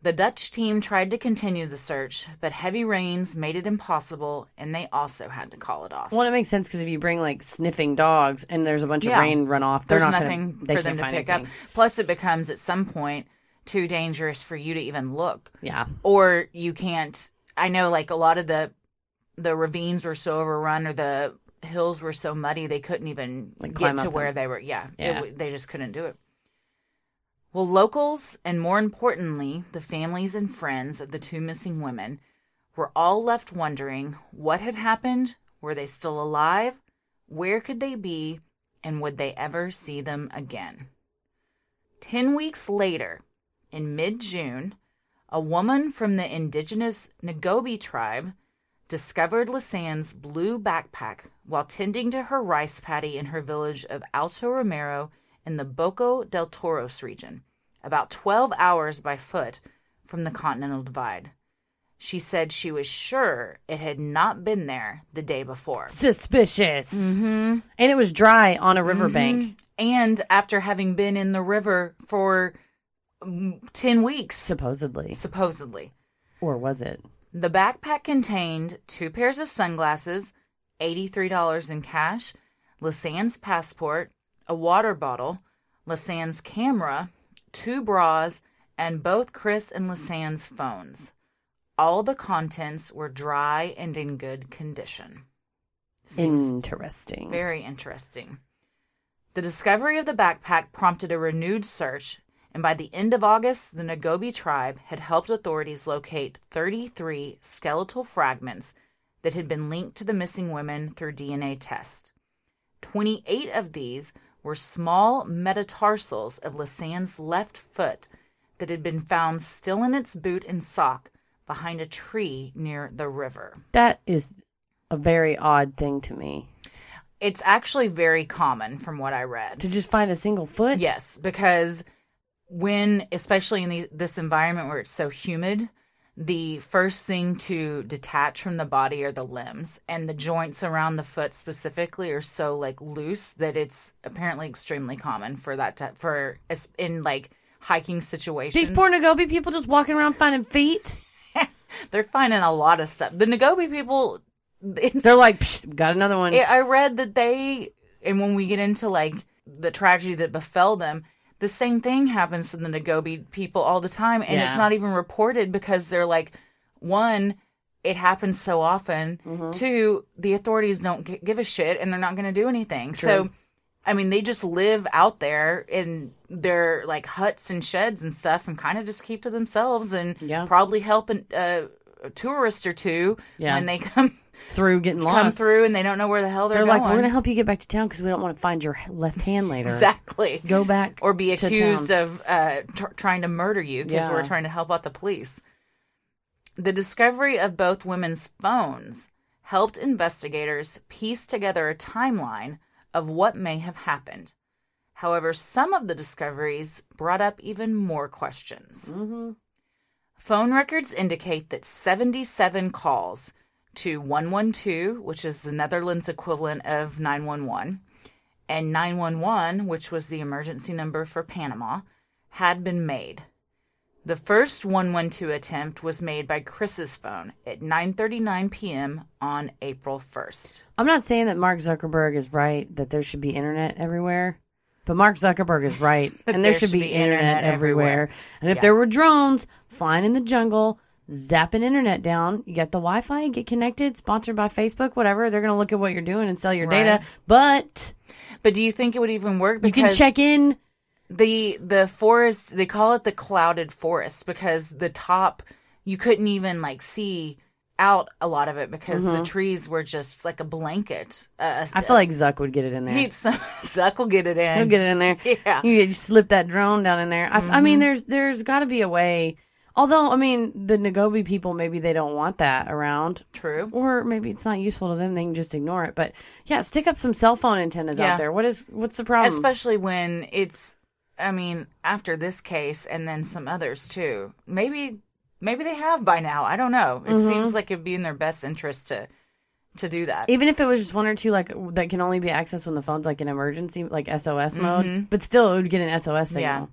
[SPEAKER 2] The Dutch team tried to continue the search, but heavy rains made it impossible, and they also had to call it off.
[SPEAKER 1] Well, it makes sense because if you bring like sniffing dogs and there's a bunch
[SPEAKER 2] Yeah.
[SPEAKER 1] of rain runoff, they're
[SPEAKER 2] There's
[SPEAKER 1] not
[SPEAKER 2] nothing
[SPEAKER 1] gonna, they
[SPEAKER 2] for them to pick
[SPEAKER 1] anything.
[SPEAKER 2] up. Plus, it becomes at some point too dangerous for you to even look.
[SPEAKER 1] Yeah.
[SPEAKER 2] or you can't i know like a lot of the the ravines were so overrun or the hills were so muddy they couldn't even
[SPEAKER 1] Like,
[SPEAKER 2] get to where
[SPEAKER 1] them.
[SPEAKER 2] they were yeah,
[SPEAKER 1] Yeah.
[SPEAKER 2] w- they just couldn't do it well locals and more importantly the families and friends of the two missing women were all left wondering what had happened were they still alive where could they be and would they ever see them again. 10 weeks later in mid-june a woman from the indigenous Nagobi tribe discovered Lisanne's blue backpack while tending to her rice paddy in her village of Alto Romero in the Boco del Toros region, about 12 hours by foot from the Continental Divide. She said she was sure it had not been there the day before.
[SPEAKER 1] Suspicious. Mm-hmm. And it was dry on a riverbank,
[SPEAKER 2] And after having been in the river for mm, 10 weeks,
[SPEAKER 1] supposedly.
[SPEAKER 2] supposedly.
[SPEAKER 1] Or was it?
[SPEAKER 2] The backpack contained two pairs of sunglasses, $83 in cash, Lisanne's passport, a water bottle, Lisanne's camera, two bras, and both Chris and Lisanne's phones. All the contents were dry and in good condition.
[SPEAKER 1] Seems Interesting.
[SPEAKER 2] Very interesting. The discovery of the backpack prompted a renewed search, and by the end of August, the Nagobi tribe had helped authorities locate 33 skeletal fragments that had been linked to the missing women through DNA tests. 28 of these were small metatarsals of Lisanne's left foot that had been found still in its boot and sock behind a tree near the river.
[SPEAKER 1] That is a very odd thing to me.
[SPEAKER 2] It's actually very common from what I read.
[SPEAKER 1] To just find a single foot?
[SPEAKER 2] Yes, because when, especially in the, this environment where it's so humid, the first thing to detach from the body are the limbs, and the joints around the foot specifically are so like loose that it's apparently extremely common for that to, for in like hiking situations.
[SPEAKER 1] These poor Nagobi people just walking around finding feet.
[SPEAKER 2] They're finding a lot of stuff. The Nagobi people,
[SPEAKER 1] They're like, got another one.
[SPEAKER 2] I read that they, and when we get into like the tragedy that befell them, the same thing happens to the Nagobi people all the time, and
[SPEAKER 1] Yeah.
[SPEAKER 2] it's not even reported because they're like, one, it happens so often.
[SPEAKER 1] Mm-hmm.
[SPEAKER 2] Two, the authorities don't g- give a shit, and they're not going to do anything. So, I mean, they just live out there in their like huts and sheds and stuff, and kind of just keep to themselves, and
[SPEAKER 1] Yeah.
[SPEAKER 2] probably help an, uh, a tourist or two
[SPEAKER 1] Yeah.
[SPEAKER 2] when they come
[SPEAKER 1] through getting lost.
[SPEAKER 2] come through and they don't know where the hell they're,
[SPEAKER 1] They're
[SPEAKER 2] going.
[SPEAKER 1] like, we're gonna help you get back to town because we don't want to find your left hand later.
[SPEAKER 2] exactly
[SPEAKER 1] Go back
[SPEAKER 2] or be
[SPEAKER 1] to
[SPEAKER 2] accused
[SPEAKER 1] town.
[SPEAKER 2] of uh, tr- trying to murder you because
[SPEAKER 1] Yeah.
[SPEAKER 2] we're trying to help out the police. The discovery of both women's phones helped investigators piece together a timeline of what may have happened. However, some of the discoveries brought up even more questions. Phone records indicate that 77 calls to 112, which is the Netherlands equivalent of 911, and 911, which was the emergency number for Panama, had been made. The first 112 attempt was made by Chris's phone at 9:39 p.m. on April 1st.
[SPEAKER 1] I'm not saying that Mark Zuckerberg is right that there should be internet everywhere, but Mark Zuckerberg is right, and there, should, be, internet, everywhere. And if
[SPEAKER 2] Yeah.
[SPEAKER 1] there were drones flying in the jungle, zapping internet down, you got the Wi-Fi, get connected, sponsored by Facebook, whatever. They're gonna look at what you're doing and sell your
[SPEAKER 2] Right.
[SPEAKER 1] data, but
[SPEAKER 2] But do you think it would even work?
[SPEAKER 1] you can check in.
[SPEAKER 2] the the forest they call it the clouded forest because the top you couldn't even like see out a lot of it because the trees were just like a blanket. Uh,
[SPEAKER 1] Mm-hmm. I feel like Zuck would get it in there.
[SPEAKER 2] he'd Zuck will get it in.
[SPEAKER 1] He'll get it in there.
[SPEAKER 2] Yeah.
[SPEAKER 1] You just slip that drone down in there. I, I
[SPEAKER 2] Mm-hmm.
[SPEAKER 1] mean, there's there's got to be a way. Although, I mean, the Nagobi people maybe they don't want that around,
[SPEAKER 2] True.
[SPEAKER 1] or maybe it's not useful to them. They can just ignore it. But yeah, stick up some cell phone antennas
[SPEAKER 2] Yeah.
[SPEAKER 1] out there. What is what's the problem?
[SPEAKER 2] Especially when it's I mean, after this case and then some others too. Maybe maybe they have by now. I don't know. It
[SPEAKER 1] Mm-hmm.
[SPEAKER 2] seems like it'd be in their best interest to to do that.
[SPEAKER 1] Even if it was just one or two like that can only be accessed when the phone's like an emergency, like SOS mode.
[SPEAKER 2] Mm-hmm.
[SPEAKER 1] But still, it would get an SOS signal.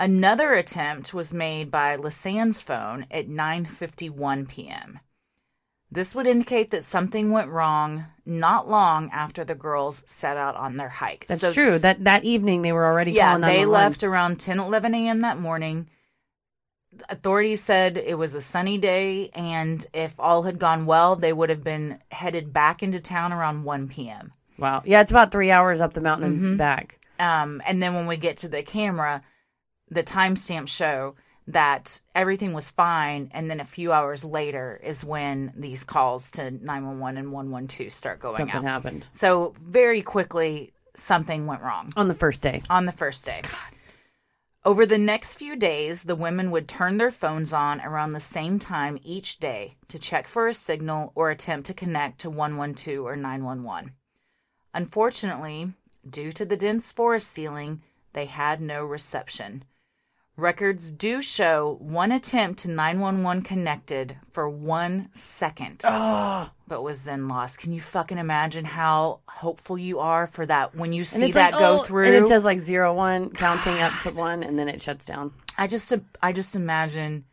[SPEAKER 2] Another attempt was made by Lisanne's phone at 9:51 p.m. This would indicate that something went wrong not long after the girls set out on their hike.
[SPEAKER 1] That's
[SPEAKER 2] So-
[SPEAKER 1] true. That that evening they were already
[SPEAKER 2] Yeah, they left around 10 11 a.m. that morning. Authorities said it was a sunny day, and if all had gone well, they would have been headed back into town around 1 p.m.
[SPEAKER 1] Wow. Yeah, it's about three hours up the mountain
[SPEAKER 2] Mm-hmm.
[SPEAKER 1] and back.
[SPEAKER 2] Um, and then when we get to the camera, the timestamps show that everything was fine, and then a few hours later is when these calls to 911 and 112 start going out.
[SPEAKER 1] Something
[SPEAKER 2] out.
[SPEAKER 1] happened
[SPEAKER 2] So very quickly, something went wrong.
[SPEAKER 1] on the first day.
[SPEAKER 2] on the first day. God. Over the next few days, the women would turn their phones on around the same time each day to check for a signal or attempt to connect to 112 or 911. Unfortunately, due to the dense forest ceiling, they had no reception. Records do show one attempt to 911 connected for one second,
[SPEAKER 1] Oh,
[SPEAKER 2] but was then lost. Can you fucking imagine how hopeful you are for that when you see
[SPEAKER 1] it's
[SPEAKER 2] that
[SPEAKER 1] like,
[SPEAKER 2] go
[SPEAKER 1] oh,
[SPEAKER 2] through?
[SPEAKER 1] and it says like zero one, counting up to one, and then it shuts down.
[SPEAKER 2] I just I just imagine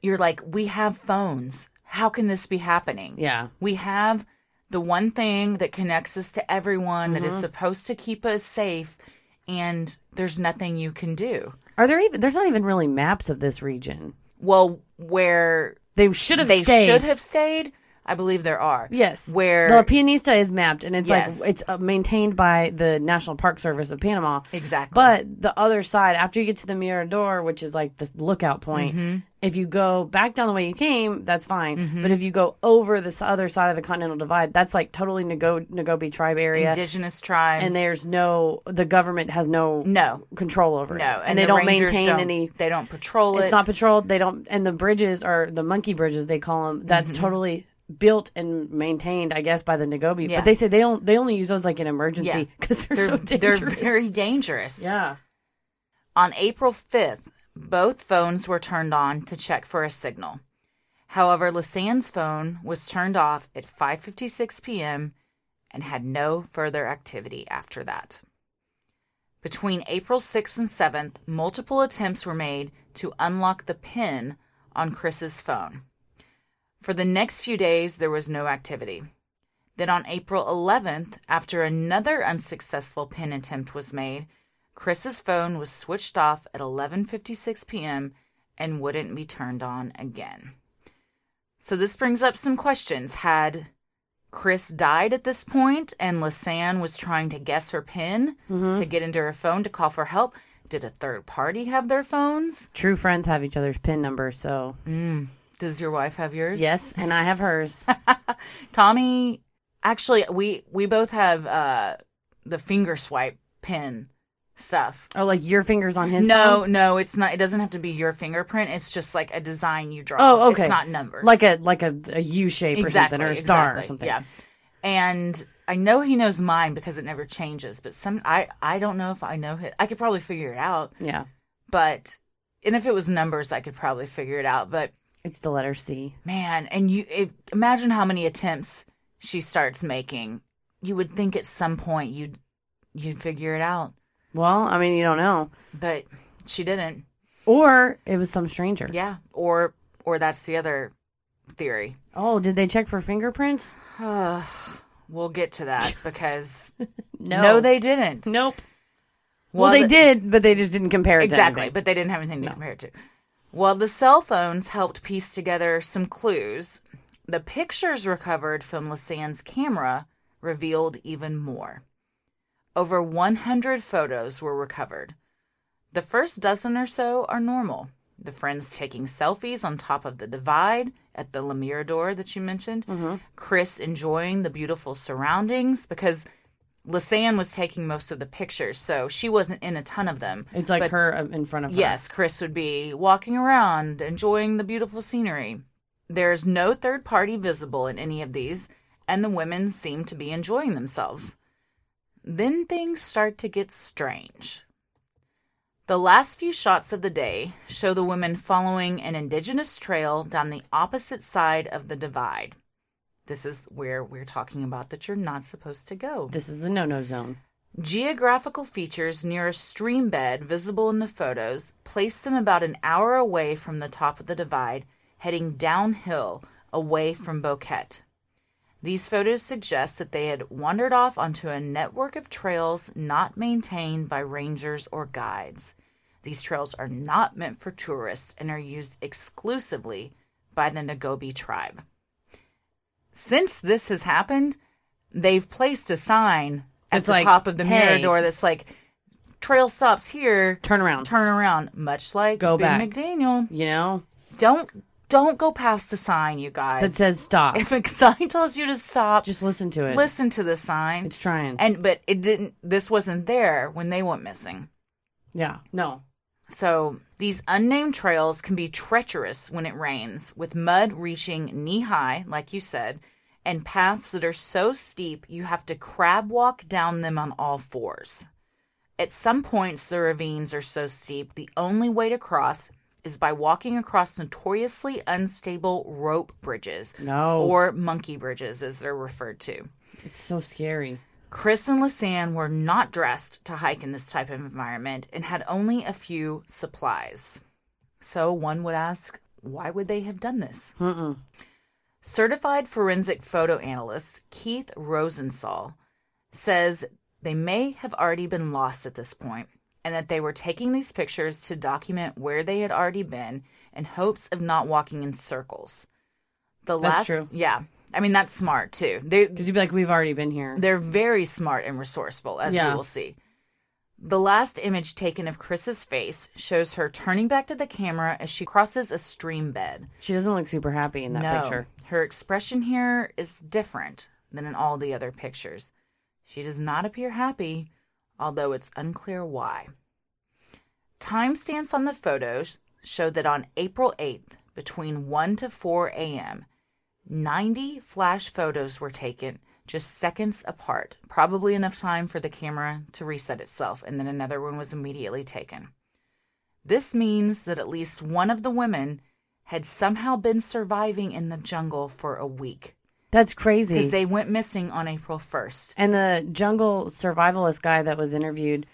[SPEAKER 2] you're like we have phones. How can this be happening?
[SPEAKER 1] Yeah,
[SPEAKER 2] We have the one thing that connects us to everyone that is
[SPEAKER 1] Mm-hmm.
[SPEAKER 2] supposed to keep us safe and there's nothing you can do.
[SPEAKER 1] are there even? There's not even really maps of this region.
[SPEAKER 2] Well, where
[SPEAKER 1] They should have
[SPEAKER 2] they
[SPEAKER 1] stayed.
[SPEAKER 2] should have stayed, I believe there are.
[SPEAKER 1] Yes,
[SPEAKER 2] Where
[SPEAKER 1] the Pianista is mapped, and it's
[SPEAKER 2] Yes.
[SPEAKER 1] like it's uh, maintained by the National Park Service of Panama.
[SPEAKER 2] Exactly.
[SPEAKER 1] But the other side, after you get to the Mirador, which is like the lookout point,
[SPEAKER 2] Mm-hmm.
[SPEAKER 1] if you go back down the way you came, that's fine. But if you go over this other side of the Continental Divide, that's like totally Nego- Nagobi tribe area,
[SPEAKER 2] indigenous tribes
[SPEAKER 1] and there's no the government has no
[SPEAKER 2] no
[SPEAKER 1] control over it,
[SPEAKER 2] no
[SPEAKER 1] and, they
[SPEAKER 2] the
[SPEAKER 1] don't maintain
[SPEAKER 2] don't-
[SPEAKER 1] any.
[SPEAKER 2] they don't patrol it
[SPEAKER 1] It's not patrolled. They don't, and the bridges are the monkey bridges they call them. That's
[SPEAKER 2] Mm-hmm.
[SPEAKER 1] totally built and maintained, I guess, by the Nagobi.
[SPEAKER 2] Yeah.
[SPEAKER 1] But they say they don't. They only use those like in emergency because they're,
[SPEAKER 2] they're,
[SPEAKER 1] so
[SPEAKER 2] they're very dangerous
[SPEAKER 1] yeah.
[SPEAKER 2] On April 5th, both phones were turned on to check for a signal. However, Lisanne's phone was turned off at 5:56 p.m. and had no further activity after that. Between April 6th and 7th, multiple attempts were made to unlock the pin on Chris's phone. For the next few days, there was no activity. Then on April 11th, after another unsuccessful pin attempt was made, Chris's phone was switched off at 11:56 p.m. and wouldn't be turned on again. So this brings up some questions. Had Chris died at this point and Lisanne was trying to guess her pin mm-hmm. to get into her phone to call for help? Did a third party have their phones?
[SPEAKER 1] True friends have each other's pin numbers, so mm.
[SPEAKER 2] Does your wife have yours?
[SPEAKER 1] yes, and I have hers.
[SPEAKER 2] Tommy actually we we both have uh the finger swipe pin stuff.
[SPEAKER 1] oh, like your fingers on his
[SPEAKER 2] no,
[SPEAKER 1] phone?
[SPEAKER 2] no, it's not. It doesn't have to be your fingerprint. It's just like a design you draw.
[SPEAKER 1] Oh, okay.
[SPEAKER 2] It's not numbers.
[SPEAKER 1] like a like a, a U shape or
[SPEAKER 2] exactly,
[SPEAKER 1] something or a star
[SPEAKER 2] exactly,
[SPEAKER 1] or something.
[SPEAKER 2] Yeah, and I know he knows mine because it never changes. But some, I, I don't know if I know his. I could probably figure it out.
[SPEAKER 1] yeah.
[SPEAKER 2] But and if it was numbers, I could probably figure it out. But
[SPEAKER 1] It's the letter C.
[SPEAKER 2] man, and you if, imagine how many attempts she starts making. You would think at some point you'd you'd figure it out,
[SPEAKER 1] Well, I mean, you don't know,
[SPEAKER 2] but she didn't.
[SPEAKER 1] or it was some stranger.
[SPEAKER 2] Yeah, or or that's the other theory.
[SPEAKER 1] Oh, did they check for fingerprints?
[SPEAKER 2] we'll get to that because
[SPEAKER 1] No,
[SPEAKER 2] no, they didn't.
[SPEAKER 1] Nope. Well,
[SPEAKER 2] Well,
[SPEAKER 1] they
[SPEAKER 2] the-
[SPEAKER 1] did, but they just didn't compare it to
[SPEAKER 2] exactly, but they didn't have anything to compare it to. Well, the cell phones helped piece together some clues. The pictures recovered from Lisanne's camera revealed even more. Over 100 photos were recovered. The first dozen or so are normal. The friends taking selfies on top of the divide at the Lemirador that you mentioned. Mm-hmm. Chris enjoying the beautiful surroundings because Lisanne was taking most of the pictures, so she wasn't in a ton of them.
[SPEAKER 1] It's like
[SPEAKER 2] But
[SPEAKER 1] her uh, in front of her.
[SPEAKER 2] Yes, Chris would be walking around, enjoying the beautiful scenery. There's no third party visible in any of these, and the women seem to be enjoying themselves. Then things start to get strange. The last few shots of the day show the women following an indigenous trail down the opposite side of the divide. This is where we're talking about that you're not supposed to go.
[SPEAKER 1] This is the no-no zone.
[SPEAKER 2] Geographical features near a stream bed visible in the photos place them about an hour away from the top of the divide, heading downhill away from Boquete. These photos suggest that they had wandered off onto a network of trails not maintained by rangers or guides. These trails are not meant for tourists and are used exclusively by the Nagobi tribe. Since this has happened, they've placed a sign
[SPEAKER 1] So
[SPEAKER 2] at the
[SPEAKER 1] like,
[SPEAKER 2] top of the
[SPEAKER 1] "Hey."
[SPEAKER 2] Mirador that's like, trail stops here,
[SPEAKER 1] Turn around.
[SPEAKER 2] turn around, much like
[SPEAKER 1] Go
[SPEAKER 2] Ben
[SPEAKER 1] back.
[SPEAKER 2] McDaniel.
[SPEAKER 1] You know
[SPEAKER 2] Don't don't go past the sign, you guys.
[SPEAKER 1] that says stop.
[SPEAKER 2] if a sign tells you to stop,
[SPEAKER 1] Just listen to it.
[SPEAKER 2] listen to the sign.
[SPEAKER 1] It's trying.
[SPEAKER 2] and but it didn't. This wasn't there when they went missing.
[SPEAKER 1] yeah. No.
[SPEAKER 2] So these unnamed trails can be treacherous when it rains, with mud reaching knee high, like you said, and paths that are so steep you have to crab walk down them on all fours. At some points, the ravines are so steep, the only way to cross is by walking across notoriously unstable rope bridges.
[SPEAKER 1] No.
[SPEAKER 2] Or monkey bridges, as they're referred to.
[SPEAKER 1] It's so scary.
[SPEAKER 2] Chris and Lisanne were not dressed to hike in this type of environment and had only a few supplies. So one would ask, why would they have done this?
[SPEAKER 1] Mm-mm.
[SPEAKER 2] Certified forensic photo analyst Keith Rosensall says they may have already been lost at this point and that they were taking these pictures to document where they had already been in hopes of not walking in circles. The
[SPEAKER 1] That's
[SPEAKER 2] last
[SPEAKER 1] true.
[SPEAKER 2] Yeah. I mean that's smart too. They
[SPEAKER 1] Because you'd be like, we've already been here.
[SPEAKER 2] they're very smart and resourceful, as
[SPEAKER 1] Yeah.
[SPEAKER 2] we will see. The last image taken of Kris's face shows her turning back to the camera as she crosses a stream bed.
[SPEAKER 1] She doesn't look super happy in that
[SPEAKER 2] no,
[SPEAKER 1] picture.
[SPEAKER 2] her expression here is different than in all the other pictures. She does not appear happy, although it's unclear why. Timestamps on the photos show that on April 8th, between 1 to 4 a.m., 90 flash photos were taken just seconds apart, probably enough time for the camera to reset itself, and then another one was immediately taken. This means that at least one of the women had somehow been surviving in the jungle for a week
[SPEAKER 1] That's crazy.
[SPEAKER 2] because they went missing on April 1st.
[SPEAKER 1] And the jungle survivalist guy that was interviewed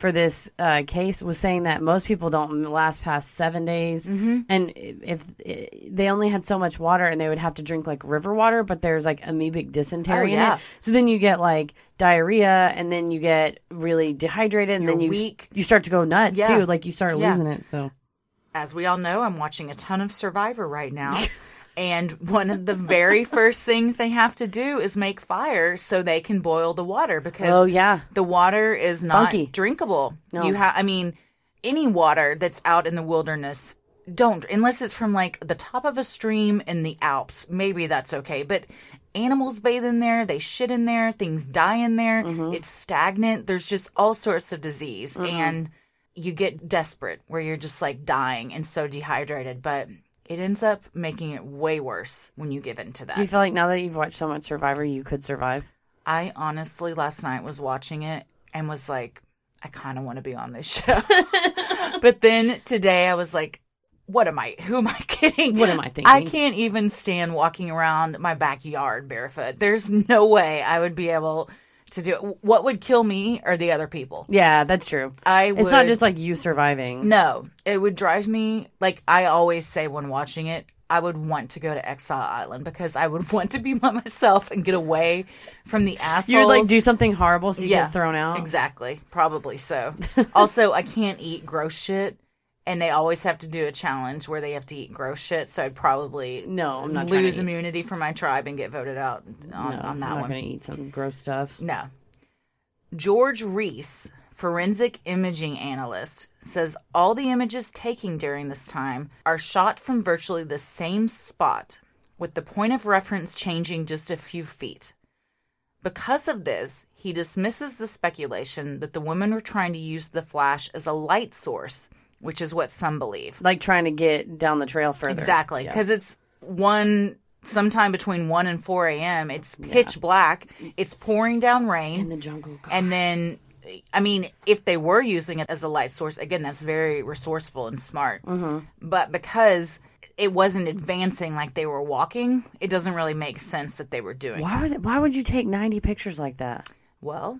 [SPEAKER 1] for this uh, case was saying that most people don't last past seven days,
[SPEAKER 2] Mm-hmm.
[SPEAKER 1] and if, if they only had so much water, and they would have to drink like river water, but there's like amoebic dysentery
[SPEAKER 2] Oh, yeah.
[SPEAKER 1] in it, so then you get like diarrhea, and then you get really dehydrated, and
[SPEAKER 2] You're
[SPEAKER 1] then you
[SPEAKER 2] weak.
[SPEAKER 1] you start to go nuts
[SPEAKER 2] Yeah.
[SPEAKER 1] too, like you start
[SPEAKER 2] Yeah.
[SPEAKER 1] losing it. So
[SPEAKER 2] As we all know, I'm watching a ton of Survivor right now. and one of the very first things they have to do is make fire so they can boil the water because
[SPEAKER 1] oh yeah,
[SPEAKER 2] the water is not
[SPEAKER 1] Funky.
[SPEAKER 2] drinkable.
[SPEAKER 1] No.
[SPEAKER 2] You have I mean any water that's out in the wilderness don't unless it's from like the top of a stream in the Alps. Maybe that's okay, but animals bathe in there, they shit in there, things die in there.
[SPEAKER 1] Mm-hmm.
[SPEAKER 2] It's stagnant. There's just all sorts of disease and you get desperate where you're just like dying and so dehydrated, but it ends up making it way worse when you give in to that.
[SPEAKER 1] do you feel like now that you've watched so much Survivor, you could survive?
[SPEAKER 2] I honestly last night was watching it and was like, I kind of want to be on this show. but then today I was like, what am I? Who am I kidding?
[SPEAKER 1] What am I thinking?
[SPEAKER 2] I can't even stand walking around my backyard barefoot. There's no way I would be able to do it. What would kill me are the other people.
[SPEAKER 1] Yeah, that's true.
[SPEAKER 2] I would,
[SPEAKER 1] It's not just like you surviving.
[SPEAKER 2] no, it would drive me like I always say when watching it. I would want to go to Exile Island because I would want to be by myself and get away from the assholes.
[SPEAKER 1] You would like do something horrible so you get thrown out.
[SPEAKER 2] Exactly. Probably so. also, I can't eat gross shit, and they always have to do a challenge where they have to eat gross shit. So I'd probably
[SPEAKER 1] No, I'm not
[SPEAKER 2] lose immunity from my tribe and get voted out on,
[SPEAKER 1] No,
[SPEAKER 2] on
[SPEAKER 1] I'm not
[SPEAKER 2] one.
[SPEAKER 1] going to eat some gross stuff.
[SPEAKER 2] No. George Reese, forensic imaging analyst, says all the images taken during this time are shot from virtually the same spot, with the point of reference changing just a few feet. Because of this, he dismisses the speculation that the women were trying to use the flash as a light source, which is what some believe.
[SPEAKER 1] Like trying to get down the trail further.
[SPEAKER 2] Exactly,
[SPEAKER 1] Yeah.
[SPEAKER 2] because it's one sometime between one and four a.m. It's pitch black. It's pouring down rain
[SPEAKER 1] in the jungle. God.
[SPEAKER 2] and then i mean if they were using it as a light source again that's very resourceful and smart
[SPEAKER 1] Mm-hmm.
[SPEAKER 2] but because it wasn't advancing like they were walking it doesn't really make sense that they were doing
[SPEAKER 1] Why would why would you take 90 pictures like that?
[SPEAKER 2] well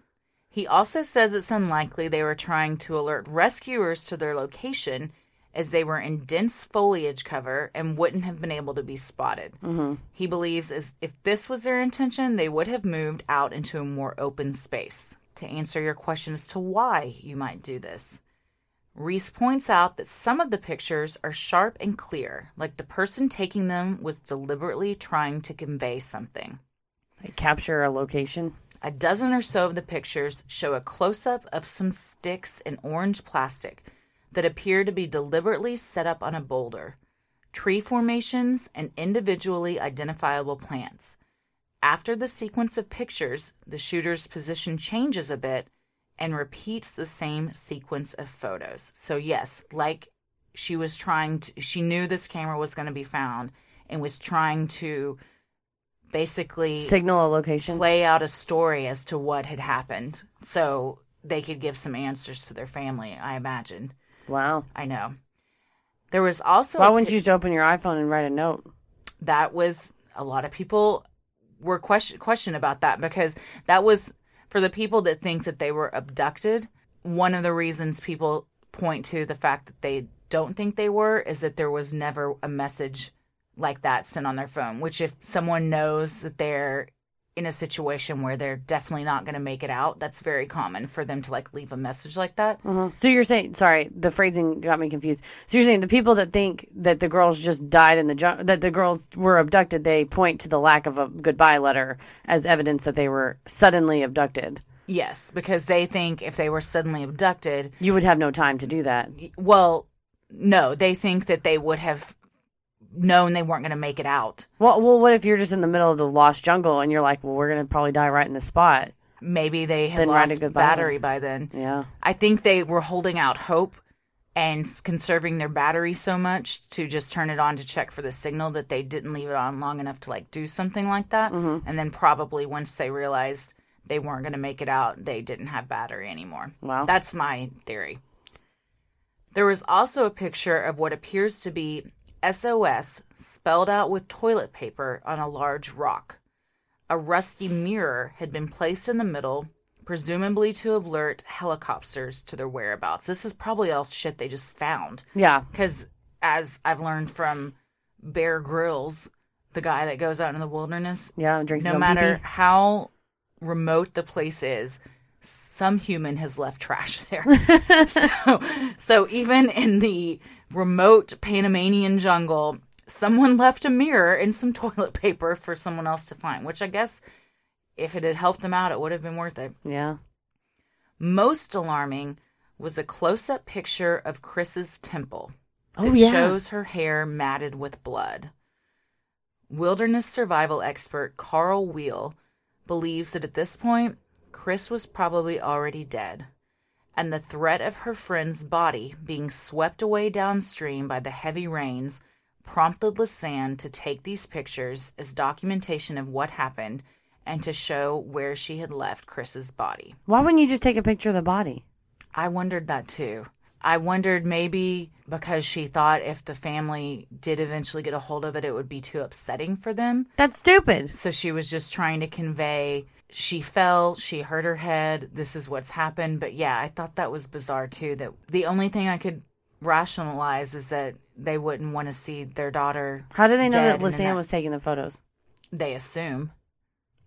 [SPEAKER 2] he also says it's unlikely they were trying to alert rescuers to their location as they were in dense foliage cover and wouldn't have been able to be spotted. Mm-hmm. He believes as if this was their intention, they would have moved out into a more open space. To answer your question as to why you might do this, Reese points out that some of the pictures are sharp and clear, like the person taking them was deliberately trying to convey something.
[SPEAKER 1] Like capture a location.
[SPEAKER 2] A dozen or so of the pictures show a close up of some sticks in orange plastic that appear to be deliberately set up on a boulder, tree formations, and individually identifiable plants. After the sequence of pictures, the shooter's position changes a bit and repeats the same sequence of photos. So, yes, like she was trying to, she knew this camera was going to be found and was trying to basically
[SPEAKER 1] Signal a location.
[SPEAKER 2] play out a story as to what had happened. So they could give some answers to their family, I imagine.
[SPEAKER 1] Wow.
[SPEAKER 2] I know. There was also
[SPEAKER 1] Why wouldn't
[SPEAKER 2] pic-
[SPEAKER 1] you just open your iPhone and write a note?
[SPEAKER 2] that was a lot of people were question question about that because that was for the people that think that they were abducted. One of the reasons people point to the fact that they don't think they were is that there was never a message like that sent on their phone. Which, if someone knows that they're in a situation where they're definitely not going to make it out, that's very common for them to like leave a message like that.
[SPEAKER 1] Uh-huh. So you're saying, sorry, the phrasing got me confused. So you're saying the people that think that the girls just died in the jungle, that the girls were abducted, they point to the lack of a goodbye letter as evidence that they were suddenly abducted.
[SPEAKER 2] Yes, because they think if they were suddenly abducted,
[SPEAKER 1] You would have no time to do that.
[SPEAKER 2] well, no, they think that they would have known they weren't going to make it out.
[SPEAKER 1] Well, well, what if you're just in the middle of the lost jungle and you're like, well, we're gonna probably die right in the spot?
[SPEAKER 2] Maybe they had
[SPEAKER 1] Then
[SPEAKER 2] lost battery by then.
[SPEAKER 1] Yeah.
[SPEAKER 2] I think they were holding out hope and conserving their battery so much to just turn it on to check for the signal that they didn't leave it on long enough to like do something like that.
[SPEAKER 1] Mm-hmm.
[SPEAKER 2] And then probably once they realized they weren't going to make it out, they didn't have battery anymore.
[SPEAKER 1] Wow.
[SPEAKER 2] That's my theory. There was also a picture of what appears to be SOS spelled out with toilet paper on a large rock. A rusty mirror had been placed in the middle, presumably to alert helicopters to their whereabouts. This is probably all shit they just found.
[SPEAKER 1] Yeah.
[SPEAKER 2] Because, as I've learned from Bear Grylls, the guy that goes out in the wilderness,
[SPEAKER 1] Yeah. Drinks
[SPEAKER 2] no matter
[SPEAKER 1] pee-pee.
[SPEAKER 2] how remote the place is, some human has left trash there. so, so even in the remote Panamanian jungle, someone left a mirror and some toilet paper for someone else to find, which I guess if it had helped them out, it would have been worth it.
[SPEAKER 1] Yeah.
[SPEAKER 2] Most alarming was a close up picture of Kris's temple oh, that
[SPEAKER 1] Oh, yeah.
[SPEAKER 2] shows her hair matted with blood. Wilderness survival expert Carl Wheel believes that at this point, Kris was probably already dead, and the threat of her friend's body being swept away downstream by the heavy rains prompted Lisanne to take these pictures as documentation of what happened and to show where she had left Kris's body.
[SPEAKER 1] Why wouldn't you just take a picture of the body?
[SPEAKER 2] I wondered that too. I wondered maybe because she thought if the family did eventually get a hold of it, it would be too upsetting for them.
[SPEAKER 1] That's stupid.
[SPEAKER 2] So she was just trying to convey she fell, she hurt her head, this is what's happened. But yeah, I thought that was bizarre too. That the only thing I could rationalize is that they wouldn't want to see their daughter.
[SPEAKER 1] How do they know that Lisanne was taking the photos?
[SPEAKER 2] They assume.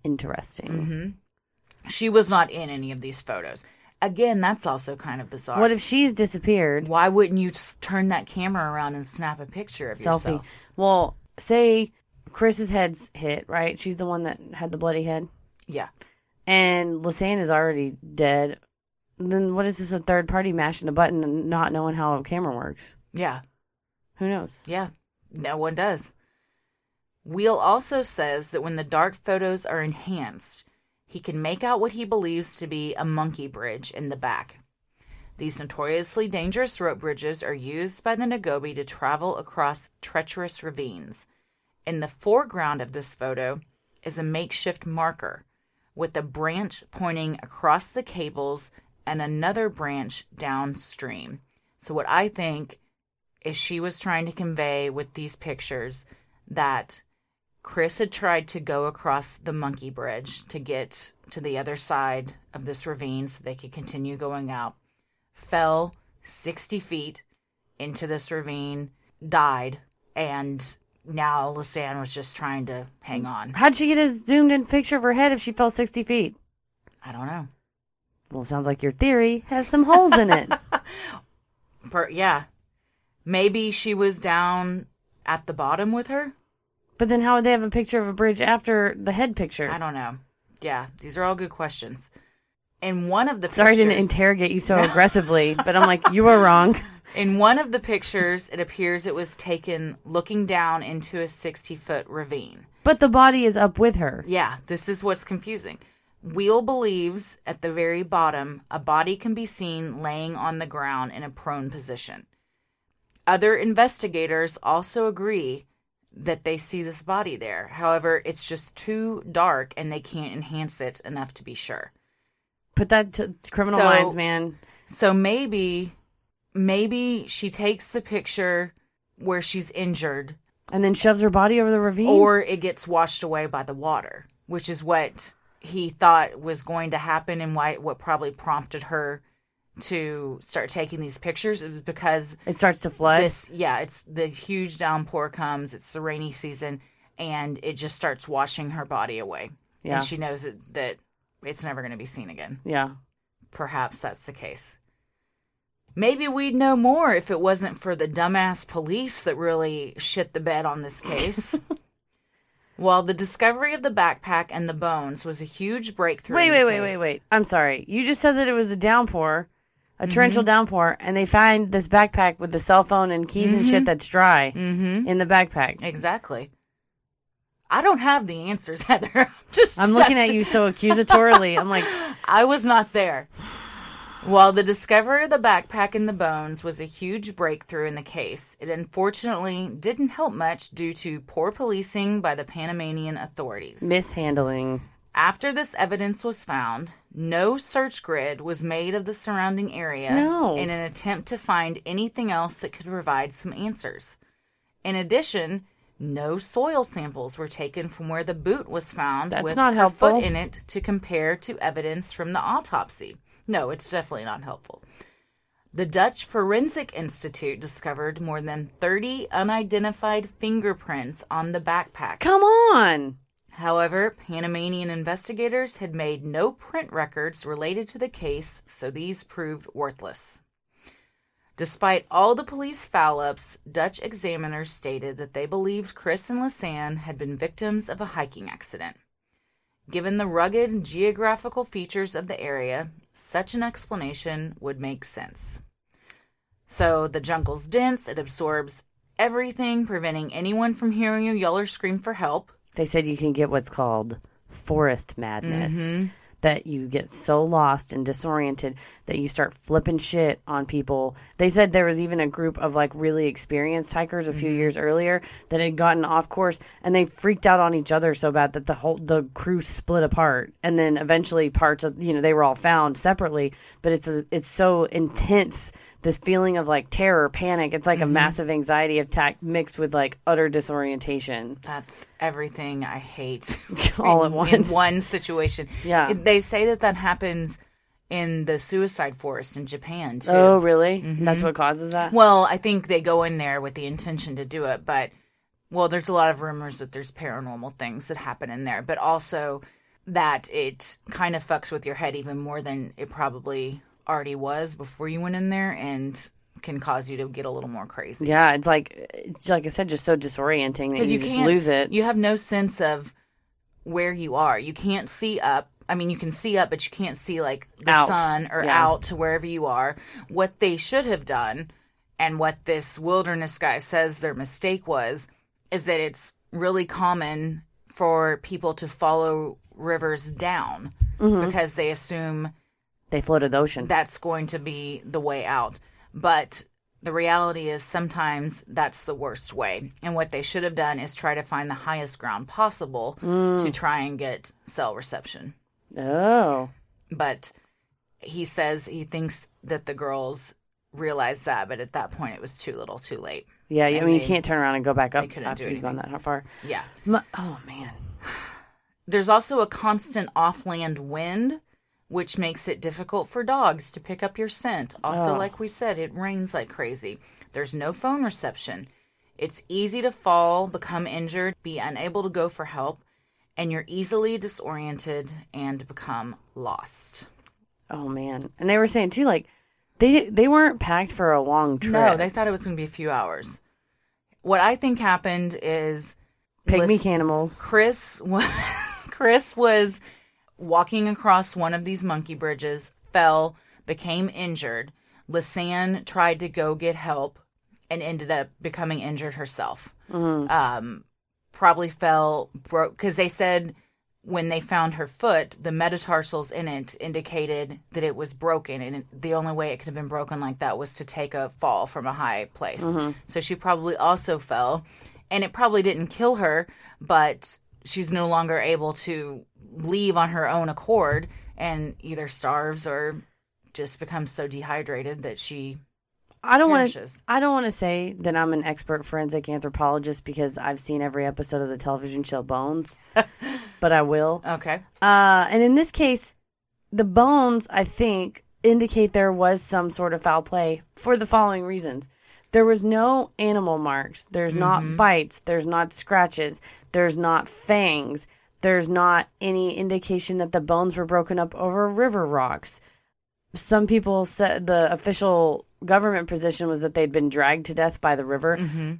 [SPEAKER 1] Interesting.
[SPEAKER 2] Mm-hmm. She was not in any of these photos. Again, that's also kind of bizarre.
[SPEAKER 1] What if she's disappeared?
[SPEAKER 2] Why wouldn't you turn that camera around and snap a picture of
[SPEAKER 1] Selfie.
[SPEAKER 2] yourself?
[SPEAKER 1] Well, say Kris's head's hit, right? She's the one that had the bloody head.
[SPEAKER 2] Yeah.
[SPEAKER 1] And Lisanne is already dead. Then what is this a third party mashing a button and not knowing how a camera works?
[SPEAKER 2] Yeah.
[SPEAKER 1] Who knows?
[SPEAKER 2] Yeah. No one does. Wheel also says that when the dark photos are enhanced, he can make out what he believes to be a monkey bridge in the back. These notoriously dangerous rope bridges are used by the Ngöbe to travel across treacherous ravines. In the foreground of this photo is a makeshift marker with a branch pointing across the cables and another branch downstream. So, what I think is she was trying to convey with these pictures that Kris had tried to go across the monkey bridge to get to the other side of this ravine so they could continue going out, fell 60 feet into this ravine, died, and now Lisanne was just trying to hang on.
[SPEAKER 1] How'd she get a zoomed in picture of her head if she fell 60 feet?
[SPEAKER 2] I don't know.
[SPEAKER 1] Well, sounds like your theory has some holes in it.
[SPEAKER 2] Per- yeah. Maybe she was down at the bottom with her?
[SPEAKER 1] But then how would they have a picture of a bridge after the head picture?
[SPEAKER 2] I don't know. Yeah, these are all good questions. And one of the
[SPEAKER 1] Sorry I didn't interrogate you so aggressively, but I'm like, you were wrong.
[SPEAKER 2] In one of the pictures, it appears it was taken looking down into a 60 foot ravine.
[SPEAKER 1] But the body is up with her.
[SPEAKER 2] Yeah, this is what's confusing. Wheel believes at the very bottom, a body can be seen laying on the ground in a prone position. Other investigators also agree that they see this body there. However, it's just too dark and they can't enhance it enough to be sure.
[SPEAKER 1] Put that to criminal
[SPEAKER 2] So-
[SPEAKER 1] minds, man.
[SPEAKER 2] So maybe, maybe she takes the picture where she's injured,
[SPEAKER 1] And then shoves her body over the ravine.
[SPEAKER 2] or it gets washed away by the water, which is what he thought was going to happen, and why what probably prompted her to start taking these pictures. It was because
[SPEAKER 1] it starts to flood.
[SPEAKER 2] this, yeah, it's the huge downpour comes. It's the rainy season, and it just starts washing her body away.
[SPEAKER 1] Yeah.
[SPEAKER 2] and she knows that, that it's never going to be seen again.
[SPEAKER 1] yeah.
[SPEAKER 2] perhaps that's the case. Maybe we'd know more if it wasn't for the dumbass police that really shit the bed on this case. well, the discovery of the backpack and the bones was a huge breakthrough.
[SPEAKER 1] Wait, wait, wait, wait, wait. I'm sorry. You just said that it was a downpour, a
[SPEAKER 2] Mm-hmm.
[SPEAKER 1] torrential downpour, and they find this backpack with the cell phone and keys and shit that's dry
[SPEAKER 2] Mm-hmm.
[SPEAKER 1] in the backpack.
[SPEAKER 2] Exactly. I don't have the answers, Heather. I'm just
[SPEAKER 1] I'm looking at you so accusatorily. I'm like,
[SPEAKER 2] I was not there. While the discovery of the backpack and the bones was a huge breakthrough in the case, it unfortunately didn't help much due to poor policing by the Panamanian authorities.
[SPEAKER 1] mishandling.
[SPEAKER 2] After this evidence was found, no search grid was made of the surrounding area
[SPEAKER 1] No.
[SPEAKER 2] in an attempt to find anything else that could provide some answers. In addition, no soil samples were taken from where the boot was found
[SPEAKER 1] That's
[SPEAKER 2] with
[SPEAKER 1] not helpful.
[SPEAKER 2] foot in it to compare to evidence from the autopsy. No, it's definitely not helpful. The Dutch Forensic Institute discovered more than 30 unidentified fingerprints on the backpack.
[SPEAKER 1] Come on.
[SPEAKER 2] However, Panamanian investigators had made no print records related to the case, so these proved worthless. Despite all the police foul ups, Dutch examiners stated that they believed Kris and Lisanne had been victims of a hiking accident. Given the rugged geographical features of the area, such an explanation would make sense. So the jungle's dense, it absorbs everything, preventing anyone from hearing you yell or scream for help.
[SPEAKER 1] They said you can get what's called forest madness.
[SPEAKER 2] Mm-hmm.
[SPEAKER 1] That you get so lost and disoriented that you start flipping shit on people. They said there was even a group of like really experienced hikers a few
[SPEAKER 2] Mm-hmm.
[SPEAKER 1] years earlier that had gotten off course and they freaked out on each other so bad that the whole the crew split apart. And then eventually parts of you know they were all found separately. But it's a, it's so intense this feeling of like terror, panic. It's like
[SPEAKER 2] Mm-hmm.
[SPEAKER 1] a massive anxiety attack mixed with like utter disorientation.
[SPEAKER 2] That's everything I hate
[SPEAKER 1] All
[SPEAKER 2] in,
[SPEAKER 1] at once.
[SPEAKER 2] in one situation.
[SPEAKER 1] Yeah.
[SPEAKER 2] They say that that happens in the suicide forest in Japan too.
[SPEAKER 1] Oh, really?
[SPEAKER 2] Mm-hmm.
[SPEAKER 1] That's what causes that?
[SPEAKER 2] Well, I think they go in there with the intention to do it, but well, there's a lot of rumors that there's paranormal things that happen in there, but also that it kind of fucks with your head even more than it probably already was before you went in there and can cause you to get a little more crazy.
[SPEAKER 1] Yeah, it's like it's like I said, just so disorienting that you,
[SPEAKER 2] you,
[SPEAKER 1] just lose it.
[SPEAKER 2] You have no sense of where you are. You can't see up. I mean, you can see up, but you can't see like the
[SPEAKER 1] Out.
[SPEAKER 2] sun or
[SPEAKER 1] Yeah.
[SPEAKER 2] out to wherever you are. What they should have done, and what this wilderness guy says their mistake was, is that it's really common for people to follow rivers down
[SPEAKER 1] Mm-hmm.
[SPEAKER 2] because they assume
[SPEAKER 1] they floated the ocean.
[SPEAKER 2] that's going to be the way out. But the reality is sometimes that's the worst way. And what they should have done is try to find the highest ground possible to mm. try and get cell reception.
[SPEAKER 1] oh,
[SPEAKER 2] But he says he thinks that the girls realized that, but at that point it was too little too late.
[SPEAKER 1] yeah. I mean,
[SPEAKER 2] they-
[SPEAKER 1] you can't turn around and go back up
[SPEAKER 2] couldn't
[SPEAKER 1] after you've gone that far.
[SPEAKER 2] Yeah.
[SPEAKER 1] Oh man,
[SPEAKER 2] There's also a constant off-land wind, which makes it difficult for dogs to pick up your scent. Also,
[SPEAKER 1] Oh.
[SPEAKER 2] like we said, it rains like crazy. There's no phone reception. It's easy to fall, become injured, be unable to go for help, and you're easily disoriented and become lost.
[SPEAKER 1] oh man. And they were saying too, like they they weren't packed for a long trip.
[SPEAKER 2] No, they thought it was going to be a few hours. What I think happened is
[SPEAKER 1] pygmy
[SPEAKER 2] Lis-
[SPEAKER 1] cannibals.
[SPEAKER 2] Kris was Kris was walking across one of these monkey bridges, fell, became injured. Lisanne tried to go get help and ended up becoming injured herself. Um, probably fell broke because they said when they found her foot, the metatarsals in it indicated that it was broken, and it, the only way it could have been broken like that was to take a fall from a high place. So she probably also fell, and it probably didn't kill her, but she's no longer able to leave on her own accord, and either starves or just becomes so dehydrated that she
[SPEAKER 1] I don't want to. I don't want to say that I'm an expert forensic anthropologist because I've seen every episode of the television show Bones, but I will.
[SPEAKER 2] Okay.
[SPEAKER 1] Uh, and in this case, the bones, I think, indicate there was some sort of foul play for the following reasons. There was no animal marks. There's not mm-hmm. bites. There's not scratches. There's not fangs. There's not any indication that the bones were broken up over river rocks. Some people said the official government position was that they'd been dragged to death by the river. Mm-hmm.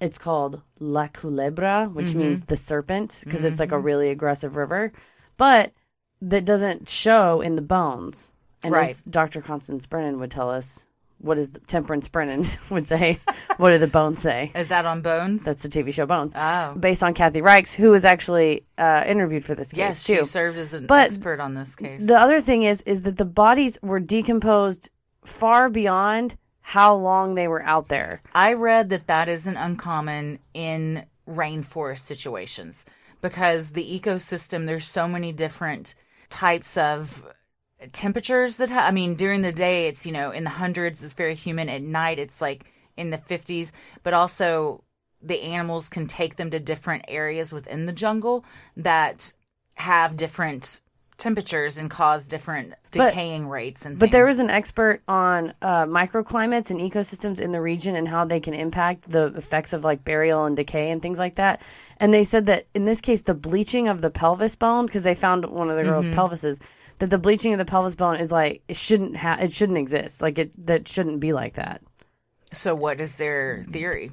[SPEAKER 1] It's called La Culebra, which mm-hmm. means the serpent, because it's like a really aggressive river. But that doesn't show in the bones. And
[SPEAKER 2] Right.
[SPEAKER 1] as Dr. Constance Brennan would tell us, what is the, Temperance Brennan would say, what do the bones say?
[SPEAKER 2] Is that on Bones?
[SPEAKER 1] That's the TV show Bones.
[SPEAKER 2] oh.
[SPEAKER 1] Based on Kathy Reichs, who was actually uh, interviewed for this case
[SPEAKER 2] Yes,
[SPEAKER 1] too.
[SPEAKER 2] she served as an
[SPEAKER 1] But
[SPEAKER 2] expert on this case.
[SPEAKER 1] The other thing is is that the bodies were decomposed far beyond how long they were out there.
[SPEAKER 2] I read that that isn't uncommon in rainforest situations because the ecosystem, there's so many different types of temperatures that ha- I mean, during the day, it's, you know, in the hundreds, it's very humid. At night, it's like in the 50s, but also the animals can take them to different areas within the jungle that have different temperatures and cause different
[SPEAKER 1] But-
[SPEAKER 2] decaying rates and
[SPEAKER 1] But there was an expert on uh, microclimates and ecosystems in the region and how they can impact the effects of like burial and decay and things like that. And they said that in this case, the bleaching of the pelvis bone, because they found one of the girls'
[SPEAKER 2] Mm-hmm.
[SPEAKER 1] pelvises, that the bleaching of the pelvis bone is like it shouldn't have it shouldn't exist. Like it that shouldn't be like that.
[SPEAKER 2] so what is their theory?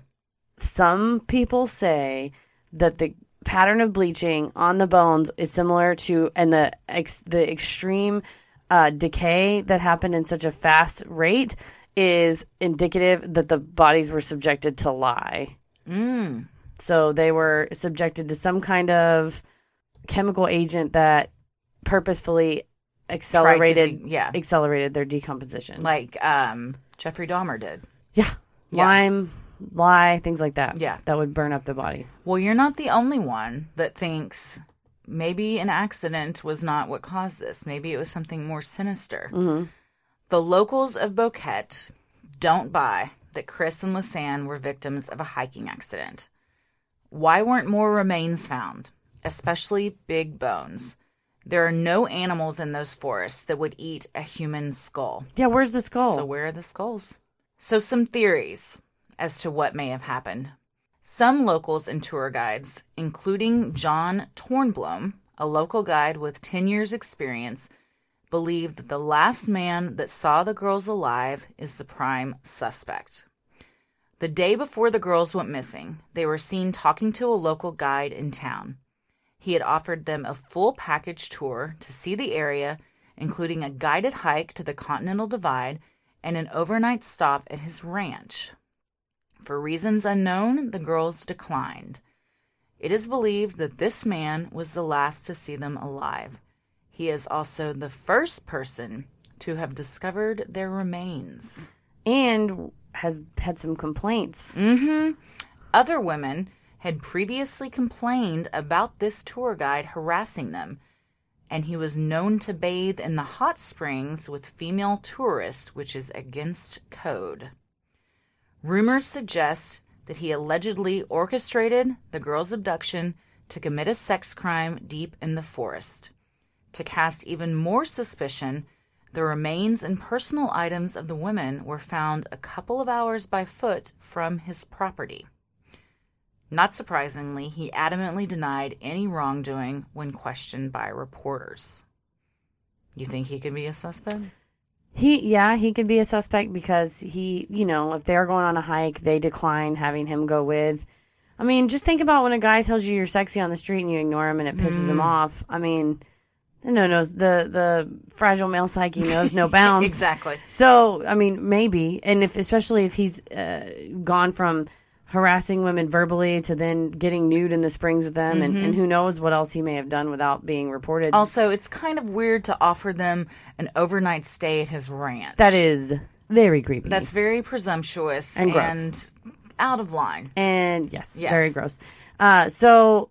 [SPEAKER 1] some people say that the pattern of bleaching on the bones is similar to and the ex, the extreme uh, decay that happened in such a fast rate is indicative that the bodies were subjected to lye.
[SPEAKER 2] Mm.
[SPEAKER 1] So they were subjected to some kind of chemical agent that purposefully accelerated
[SPEAKER 2] yeah.
[SPEAKER 1] accelerated their decomposition.
[SPEAKER 2] like um Jeffrey Dahmer did.
[SPEAKER 1] yeah,
[SPEAKER 2] Yeah.
[SPEAKER 1] lime, lye, things like that.
[SPEAKER 2] Yeah.
[SPEAKER 1] that would burn up the body.
[SPEAKER 2] Well, you're not the only one that thinks maybe an accident was not what caused this. Maybe it was something more sinister. The locals of Boquete don't buy that Kris and Lisanne were victims of a hiking accident. Why weren't more remains found, especially big bones? There are no animals in those forests that would eat a human skull.
[SPEAKER 1] Yeah, where's the skull?
[SPEAKER 2] So where are the skulls? So some theories as to what may have happened. Some locals and tour guides, including John Tornblom, a local guide with 10 years experience, believe that the last man that saw the girls alive is the prime suspect. The day before the girls went missing, they were seen talking to a local guide in town. He had offered them a full package tour to see the area, including a guided hike to the Continental Divide and an overnight stop at his ranch. For reasons unknown, the girls declined. It is believed that this man was the last to see them alive. He is also the first person to have discovered their remains.
[SPEAKER 1] and has had some complaints.
[SPEAKER 2] Mm-hmm. Other women had previously complained about this tour guide harassing them, and he was known to bathe in the hot springs with female tourists, which is against code. Rumors suggest that he allegedly orchestrated the girl's abduction to commit a sex crime deep in the forest. To cast even more suspicion, the remains and personal items of the women were found a couple of hours by foot from his property. Not surprisingly, he adamantly denied any wrongdoing when questioned by reporters. You think he could be a suspect?
[SPEAKER 1] He, yeah, he could be a suspect because he, you know, if they're going on a hike, they decline having him go with. I mean, just think about when a guy tells you you're sexy on the street and you ignore him and it pisses
[SPEAKER 2] Mm.
[SPEAKER 1] him off. I mean, no, no, the the fragile male psyche knows no bounds.
[SPEAKER 2] exactly.
[SPEAKER 1] So, I mean, maybe, and if especially if he's uh, gone from harassing women verbally to then getting nude in the springs with them, and,
[SPEAKER 2] Mm-hmm.
[SPEAKER 1] and who knows what else he may have done without being reported.
[SPEAKER 2] Also, it's kind of weird to offer them an overnight stay at his ranch.
[SPEAKER 1] that is very creepy.
[SPEAKER 2] That's very presumptuous
[SPEAKER 1] And gross.
[SPEAKER 2] and out of line.
[SPEAKER 1] and yes,
[SPEAKER 2] Yes.
[SPEAKER 1] very gross. Uh, so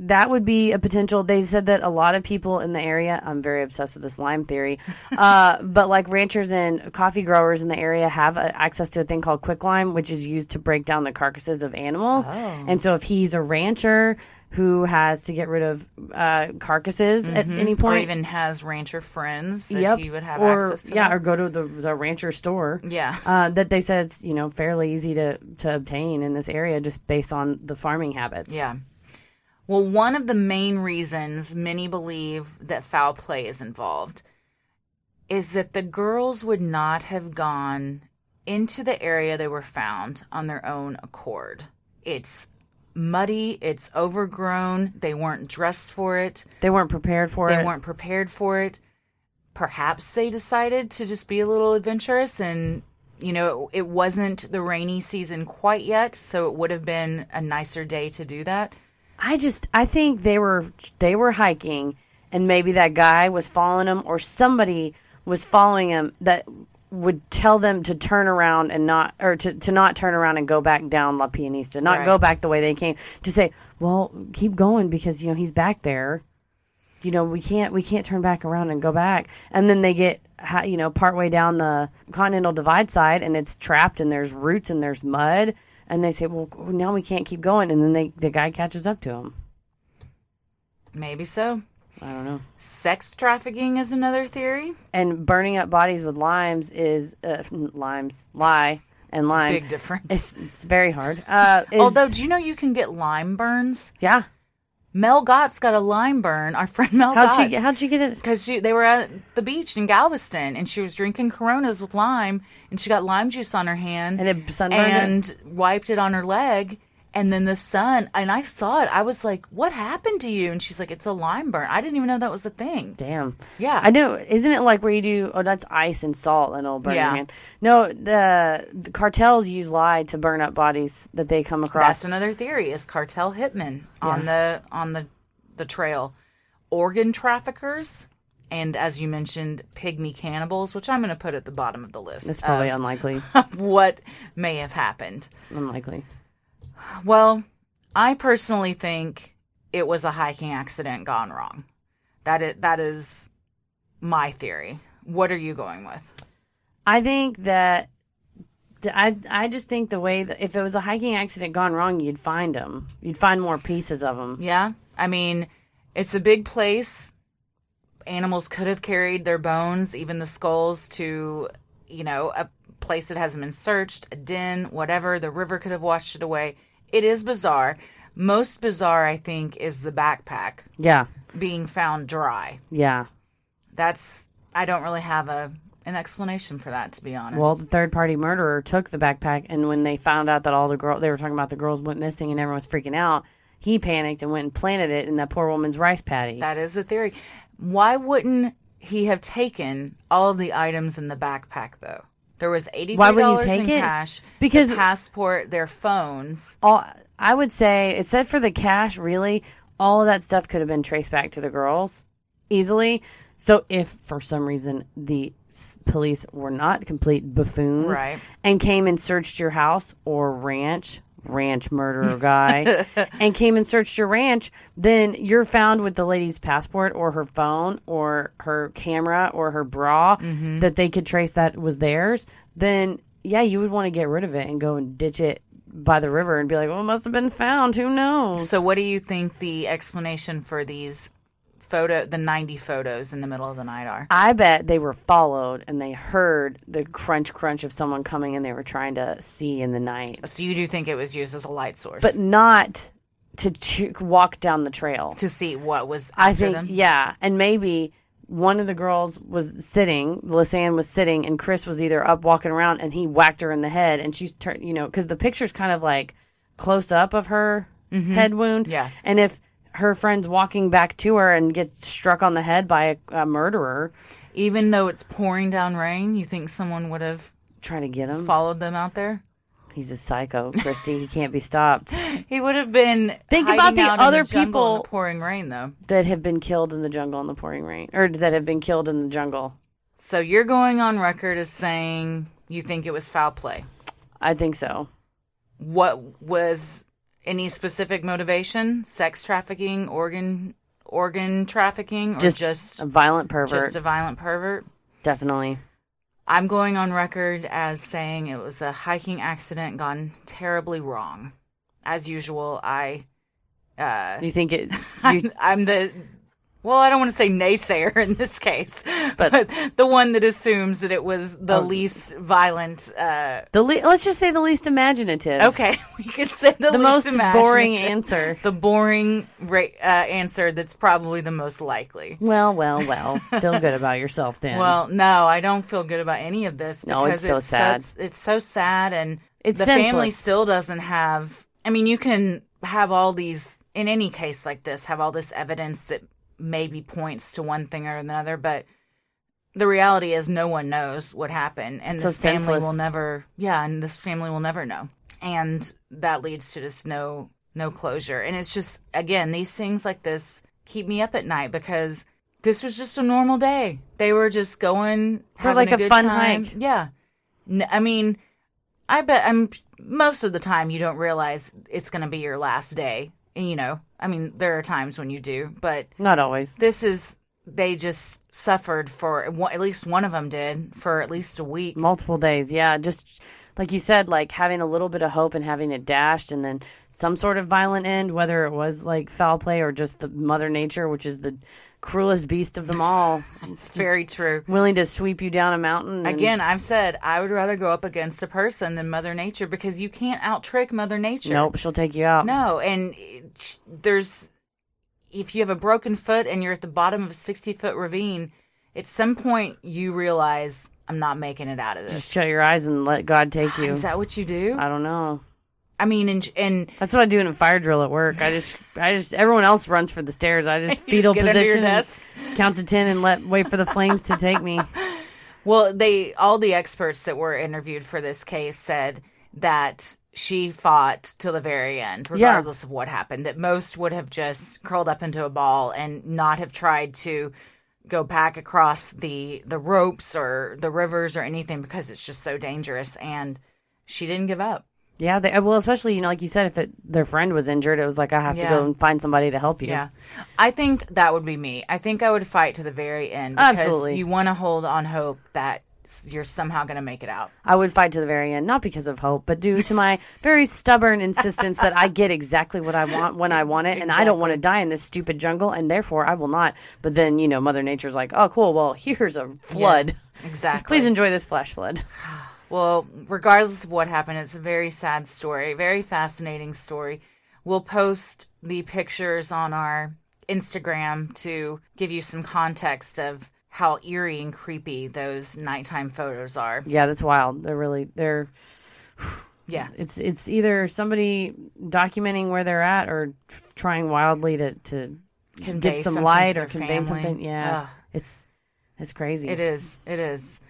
[SPEAKER 1] that would be a potential. They said that a lot of people in the area. I'm very obsessed with this lime theory, uh, but like ranchers and coffee growers in the area have uh, access to a thing called quicklime, which is used to break down the carcasses of animals. And so, if he's a rancher who has to get rid of uh, carcasses at any point, Or
[SPEAKER 2] even has rancher friends that
[SPEAKER 1] yep,
[SPEAKER 2] he would have
[SPEAKER 1] or
[SPEAKER 2] access to.
[SPEAKER 1] yeah,
[SPEAKER 2] them.
[SPEAKER 1] or go to the the rancher store.
[SPEAKER 2] Yeah.
[SPEAKER 1] uh, that they said it's you know fairly easy to to obtain in this area just based on the farming habits.
[SPEAKER 2] Yeah. Well, one of the main reasons many believe that foul play is involved is that the girls would not have gone into the area they were found on their own accord. It's muddy, it's overgrown, they weren't dressed for it,
[SPEAKER 1] they weren't prepared for
[SPEAKER 2] they
[SPEAKER 1] it.
[SPEAKER 2] They weren't prepared for it. Perhaps they decided to just be a little adventurous and you know, it wasn't the rainy season quite yet, so it would have been a nicer day to do that.
[SPEAKER 1] I just I think they were they were hiking and maybe that guy was following them or somebody was following him that would tell them to turn around and not or to, to not turn around and go back down La Pianista, not
[SPEAKER 2] Right.
[SPEAKER 1] go back the way they came. To say, well, keep going because you know he's back there. You know we can't we can't turn back around and go back. And then they get you know partway down the Continental Divide side and it's trapped and there's roots and there's mud. And they say, well, now we can't keep going. And then they the guy catches up to him.
[SPEAKER 2] Maybe so.
[SPEAKER 1] I don't know.
[SPEAKER 2] Sex trafficking is another theory.
[SPEAKER 1] And burning up bodies with limes is uh, limes, lye, and lime.
[SPEAKER 2] Big difference.
[SPEAKER 1] It's, it's very hard. Uh, is-
[SPEAKER 2] Although, do you know you can get lime burns?
[SPEAKER 1] yeah.
[SPEAKER 2] Mel Gott's got a lime burn. Our friend Mel
[SPEAKER 1] How'd
[SPEAKER 2] Gott's.
[SPEAKER 1] she get, how'd she get it?
[SPEAKER 2] because she they were at the beach in Galveston and she was drinking Coronas with lime and she got lime juice on her hand
[SPEAKER 1] And it sunburned it?
[SPEAKER 2] and wiped it on her leg and then the sun and I saw it I was like what happened to you and she's like it's a lime burn I didn't even know that was a thing
[SPEAKER 1] Damn.
[SPEAKER 2] Yeah.
[SPEAKER 1] I know. Isn't it like where you do? Oh, that's ice and salt, and it'll burn
[SPEAKER 2] Yeah.
[SPEAKER 1] your hand. No, the, the cartels use lye to burn up bodies that they come across.
[SPEAKER 2] that's another theory is cartel hitmen on the on the the trail organ traffickers and as you mentioned pygmy cannibals which I'm going to put at the bottom of the list
[SPEAKER 1] That's probably unlikely.
[SPEAKER 2] what may have happened
[SPEAKER 1] unlikely.
[SPEAKER 2] Well, I personally think it was a hiking accident gone wrong. That is, that is my theory. What are you going with?
[SPEAKER 1] I think that. I I just think the way that if it was a hiking accident gone wrong, you'd find them. You'd find more pieces of them.
[SPEAKER 2] Yeah? I mean, it's a big place. Animals could have carried their bones, even the skulls, to, you know, a place that hasn't been searched, a den, whatever. The river could have washed it away. It is bizarre. Most bizarre, I think, is the backpack
[SPEAKER 1] Yeah,
[SPEAKER 2] being found dry.
[SPEAKER 1] yeah.
[SPEAKER 2] That's I don't really have a an explanation for that to be honest.
[SPEAKER 1] Well, the third party murderer took the backpack, and when they found out that all the girl they were talking about the girls went missing and everyone was freaking out, he panicked and went and planted it in that poor woman's rice paddy.
[SPEAKER 2] that is the theory. Why wouldn't he have taken all of the items in the backpack though? There was eighty
[SPEAKER 1] Why wouldn't you
[SPEAKER 2] dollars
[SPEAKER 1] take
[SPEAKER 2] in
[SPEAKER 1] it?
[SPEAKER 2] cash,
[SPEAKER 1] Because-
[SPEAKER 2] the passport, their phones.
[SPEAKER 1] all I would say, except for the cash, really, all of that stuff could have been traced back to the girls easily. So if for some reason the police were not complete buffoons
[SPEAKER 2] Right.
[SPEAKER 1] and came and searched your house or ranch, ranch murderer guy, and came and searched your ranch, then you're found with the lady's passport or her phone or her camera or her bra mm-hmm. that they could trace that was theirs, then yeah, you would want to get rid of it and go and ditch it by the river and be like, well, it must have been found. Who knows?
[SPEAKER 2] So what do you think the explanation for these photo the ninety photos in the middle of the night are?
[SPEAKER 1] I bet they were followed and they heard the crunch crunch of someone coming and they were trying to see in the night,
[SPEAKER 2] So you do think it was used as a light source
[SPEAKER 1] but not to ch- walk down the trail.
[SPEAKER 2] to see what was
[SPEAKER 1] I think,
[SPEAKER 2] them?
[SPEAKER 1] yeah, and maybe one of the girls was sitting, Lisanne was sitting, and Kris was either up walking around, and he whacked her in the head, and she's turned, you know, because the picture's kind of like close up of her head wound,
[SPEAKER 2] Mm-hmm. Yeah.
[SPEAKER 1] and if her friend's walking back to her and gets struck on the head by a, a murderer,
[SPEAKER 2] Even though it's pouring down rain, you think someone would have
[SPEAKER 1] trying to get him,
[SPEAKER 2] followed them out there?
[SPEAKER 1] he's a psycho, Christy. he can't be stopped.
[SPEAKER 2] He would have been.
[SPEAKER 1] Think
[SPEAKER 2] hiding
[SPEAKER 1] about the
[SPEAKER 2] out in
[SPEAKER 1] other
[SPEAKER 2] jungle in
[SPEAKER 1] people-
[SPEAKER 2] the pouring rain, though.
[SPEAKER 1] that have been killed in the jungle in the pouring rain, or that have been killed in the jungle.
[SPEAKER 2] So you're going on record as saying you think it was foul play.
[SPEAKER 1] I think so.
[SPEAKER 2] What was Any specific motivation? Sex trafficking, organ organ trafficking, or
[SPEAKER 1] Just,
[SPEAKER 2] just
[SPEAKER 1] a violent pervert.
[SPEAKER 2] just a violent pervert?
[SPEAKER 1] Definitely.
[SPEAKER 2] I'm going on record as saying it was a hiking accident gone terribly wrong. As usual, I uh
[SPEAKER 1] You think it?
[SPEAKER 2] I'm,
[SPEAKER 1] You,
[SPEAKER 2] I'm the well, I don't want to say naysayer in this case,
[SPEAKER 1] But-
[SPEAKER 2] but, the one that assumes that it was the
[SPEAKER 1] Oh.
[SPEAKER 2] least violent. Uh,
[SPEAKER 1] the le- let's just say the least imaginative.
[SPEAKER 2] okay, we could say the,
[SPEAKER 1] The
[SPEAKER 2] least
[SPEAKER 1] most boring answer.
[SPEAKER 2] The boring ra- uh, answer that's probably the most likely.
[SPEAKER 1] Well, well, well. Feel good about yourself then.
[SPEAKER 2] Well, no, I don't feel good about any of this.
[SPEAKER 1] No, it's so sad.
[SPEAKER 2] such- it's so sad, and
[SPEAKER 1] It's
[SPEAKER 2] the family still doesn't have. I mean, you can have all these in any case like this, have all this evidence that maybe points to one thing or another, but the reality is no one knows what happened, and
[SPEAKER 1] so
[SPEAKER 2] this family
[SPEAKER 1] senseless.
[SPEAKER 2] will never. Yeah, and this family will never know, and that leads to just no no closure. And it's just again these things like this keep me up at night because this was just a normal day. They were just going
[SPEAKER 1] For, like, a
[SPEAKER 2] good
[SPEAKER 1] fun
[SPEAKER 2] time.
[SPEAKER 1] hike.
[SPEAKER 2] Yeah, N- I mean, I bet I'm most of the time you don't realize it's going to be your last day. And, you know, I mean, there are times when you do, but
[SPEAKER 1] not always.
[SPEAKER 2] this is they just suffered for at least one of them did for at least a week.
[SPEAKER 1] Multiple days. Yeah, just like you said, like having a little bit of hope and having it dashed, and then some sort of violent end, whether it was like foul play or just the Mother Nature, which is the cruelest beast of them all,
[SPEAKER 2] It's very true.
[SPEAKER 1] willing to sweep you down a mountain. and-
[SPEAKER 2] Again, I've said I would rather go up against a person than Mother Nature because you can't out trick Mother Nature.
[SPEAKER 1] nope, she'll take you out.
[SPEAKER 2] No, and it- there's if you have a broken foot and you're at the bottom of a 60 foot ravine, at some point you realize I'm not making it out of this.
[SPEAKER 1] Just shut your eyes and let God take you.
[SPEAKER 2] Is that what you do?
[SPEAKER 1] I don't know.
[SPEAKER 2] I mean, and, and
[SPEAKER 1] That's what I do in a fire drill at work. I just, I just, everyone else runs for the stairs. I just
[SPEAKER 2] just
[SPEAKER 1] fetal
[SPEAKER 2] your
[SPEAKER 1] position, count to ten, and let wait for the flames to take me.
[SPEAKER 2] well, they all the experts that were interviewed for this case said that she fought till the very end, regardless of what happened. That most would have just curled up into a ball and not have tried to go back across the the ropes or the rivers or anything because it's just so dangerous. And she didn't give up.
[SPEAKER 1] Yeah, they, well, especially you know, like you said, if it, their friend was injured, it was like I have to
[SPEAKER 2] Yeah.
[SPEAKER 1] go and find somebody to help you.
[SPEAKER 2] Yeah. I think that would be me. I think I would fight to the very end because
[SPEAKER 1] Absolutely.
[SPEAKER 2] you want to hold on hope that you're somehow going to make it out.
[SPEAKER 1] I would fight to the very end, not because of hope, but due to my very stubborn insistence that I get exactly what I want when I want it, and I don't want to die in this stupid jungle, and therefore I will not. But then you know, Mother Nature's like, oh, cool. Well, here's a flood.
[SPEAKER 2] Exactly.
[SPEAKER 1] Please enjoy this flash flood.
[SPEAKER 2] Well, regardless of what happened, it's a very sad story, very fascinating story. We'll post the pictures on our Instagram to give you some context of how eerie and creepy those nighttime photos are.
[SPEAKER 1] Yeah, that's wild. They're really they're
[SPEAKER 2] Yeah.
[SPEAKER 1] it's it's either somebody documenting where they're at or trying wildly to to
[SPEAKER 2] Convey
[SPEAKER 1] get some light or convey
[SPEAKER 2] family.
[SPEAKER 1] something. Yeah,
[SPEAKER 2] Ugh.
[SPEAKER 1] it's it's crazy.
[SPEAKER 2] It is. It is.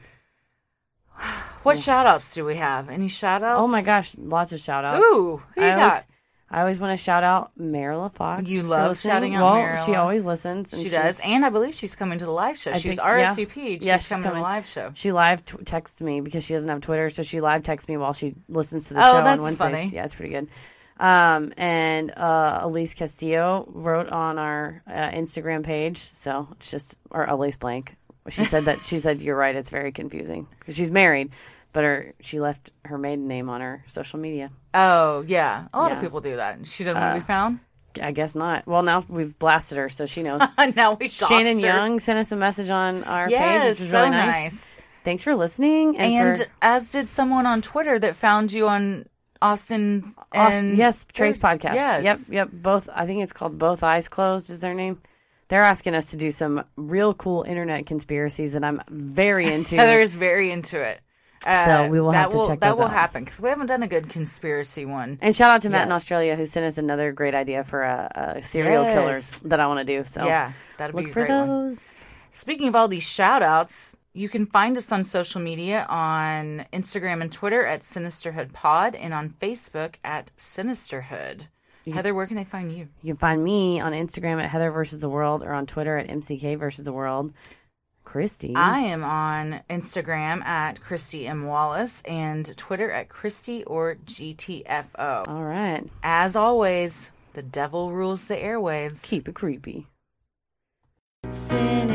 [SPEAKER 2] What shout outs do we have? Any shout outs?
[SPEAKER 1] Oh my gosh, lots of shout outs.
[SPEAKER 2] Ooh, who you
[SPEAKER 1] I always,
[SPEAKER 2] got?
[SPEAKER 1] I always want to shout out Marilla Fox.
[SPEAKER 2] You love shouting out
[SPEAKER 1] well, She always listens. and
[SPEAKER 2] She does. And I believe she's coming to the live show.
[SPEAKER 1] I
[SPEAKER 2] she's
[SPEAKER 1] think- yeah.
[SPEAKER 2] RSVP'd.
[SPEAKER 1] Yeah,
[SPEAKER 2] she's,
[SPEAKER 1] she's
[SPEAKER 2] coming, to the live show.
[SPEAKER 1] She live t- texts me because she doesn't have Twitter, so she live texts me while she listens to the
[SPEAKER 2] Oh,
[SPEAKER 1] show
[SPEAKER 2] that's
[SPEAKER 1] on Wednesdays.
[SPEAKER 2] funny.
[SPEAKER 1] Yeah, it's pretty good. Um, and uh, Elise Castillo wrote on our uh, Instagram page, so it's just or Elise Blank. She said that she said you're right. It's very confusing because she's married, but her she left her maiden name on her social media.
[SPEAKER 2] Oh, yeah. A lot of people do that. She doesn't want to be uh, found.
[SPEAKER 1] I guess not. Well, now we've blasted her, so she knows.
[SPEAKER 2] now we
[SPEAKER 1] Shannon
[SPEAKER 2] her.
[SPEAKER 1] Young sent us a message on our
[SPEAKER 2] Yes,
[SPEAKER 1] page, which was
[SPEAKER 2] so
[SPEAKER 1] really nice.
[SPEAKER 2] nice.
[SPEAKER 1] Thanks for listening. And,
[SPEAKER 2] And,
[SPEAKER 1] for,
[SPEAKER 2] as did someone on Twitter that found you on Austin
[SPEAKER 1] Austin,
[SPEAKER 2] and
[SPEAKER 1] yes, Trace podcast.
[SPEAKER 2] Yes.
[SPEAKER 1] Yep, yep. Both. I think it's called Both Eyes Closed. Is their name? They're asking us to do some real cool internet conspiracies, and I'm very into.
[SPEAKER 2] Heather is very into it. Uh,
[SPEAKER 1] So we will have to
[SPEAKER 2] will,
[SPEAKER 1] check
[SPEAKER 2] That
[SPEAKER 1] those
[SPEAKER 2] will
[SPEAKER 1] out.
[SPEAKER 2] happen because we haven't done a good conspiracy one.
[SPEAKER 1] and shout out to Matt in Australia who sent us another great idea for a, a serial
[SPEAKER 2] Yes.
[SPEAKER 1] killers that I want to do. So
[SPEAKER 2] yeah, that'd be
[SPEAKER 1] look
[SPEAKER 2] a
[SPEAKER 1] for
[SPEAKER 2] great one.
[SPEAKER 1] those.
[SPEAKER 2] Speaking of all these shout outs, you can find us on social media on Instagram and Twitter at Sinisterhood Pod and on Facebook at Sinisterhood. Heather, where can they find you?
[SPEAKER 1] You can find me on Instagram at Heather versus the World or on Twitter at MCK versus the World. Christy.
[SPEAKER 2] I am on Instagram at Christy M. Wallace and Twitter at Christy or GTFO.
[SPEAKER 1] All right.
[SPEAKER 2] As always, the devil rules the airwaves.
[SPEAKER 1] Keep it creepy.
[SPEAKER 3] Sin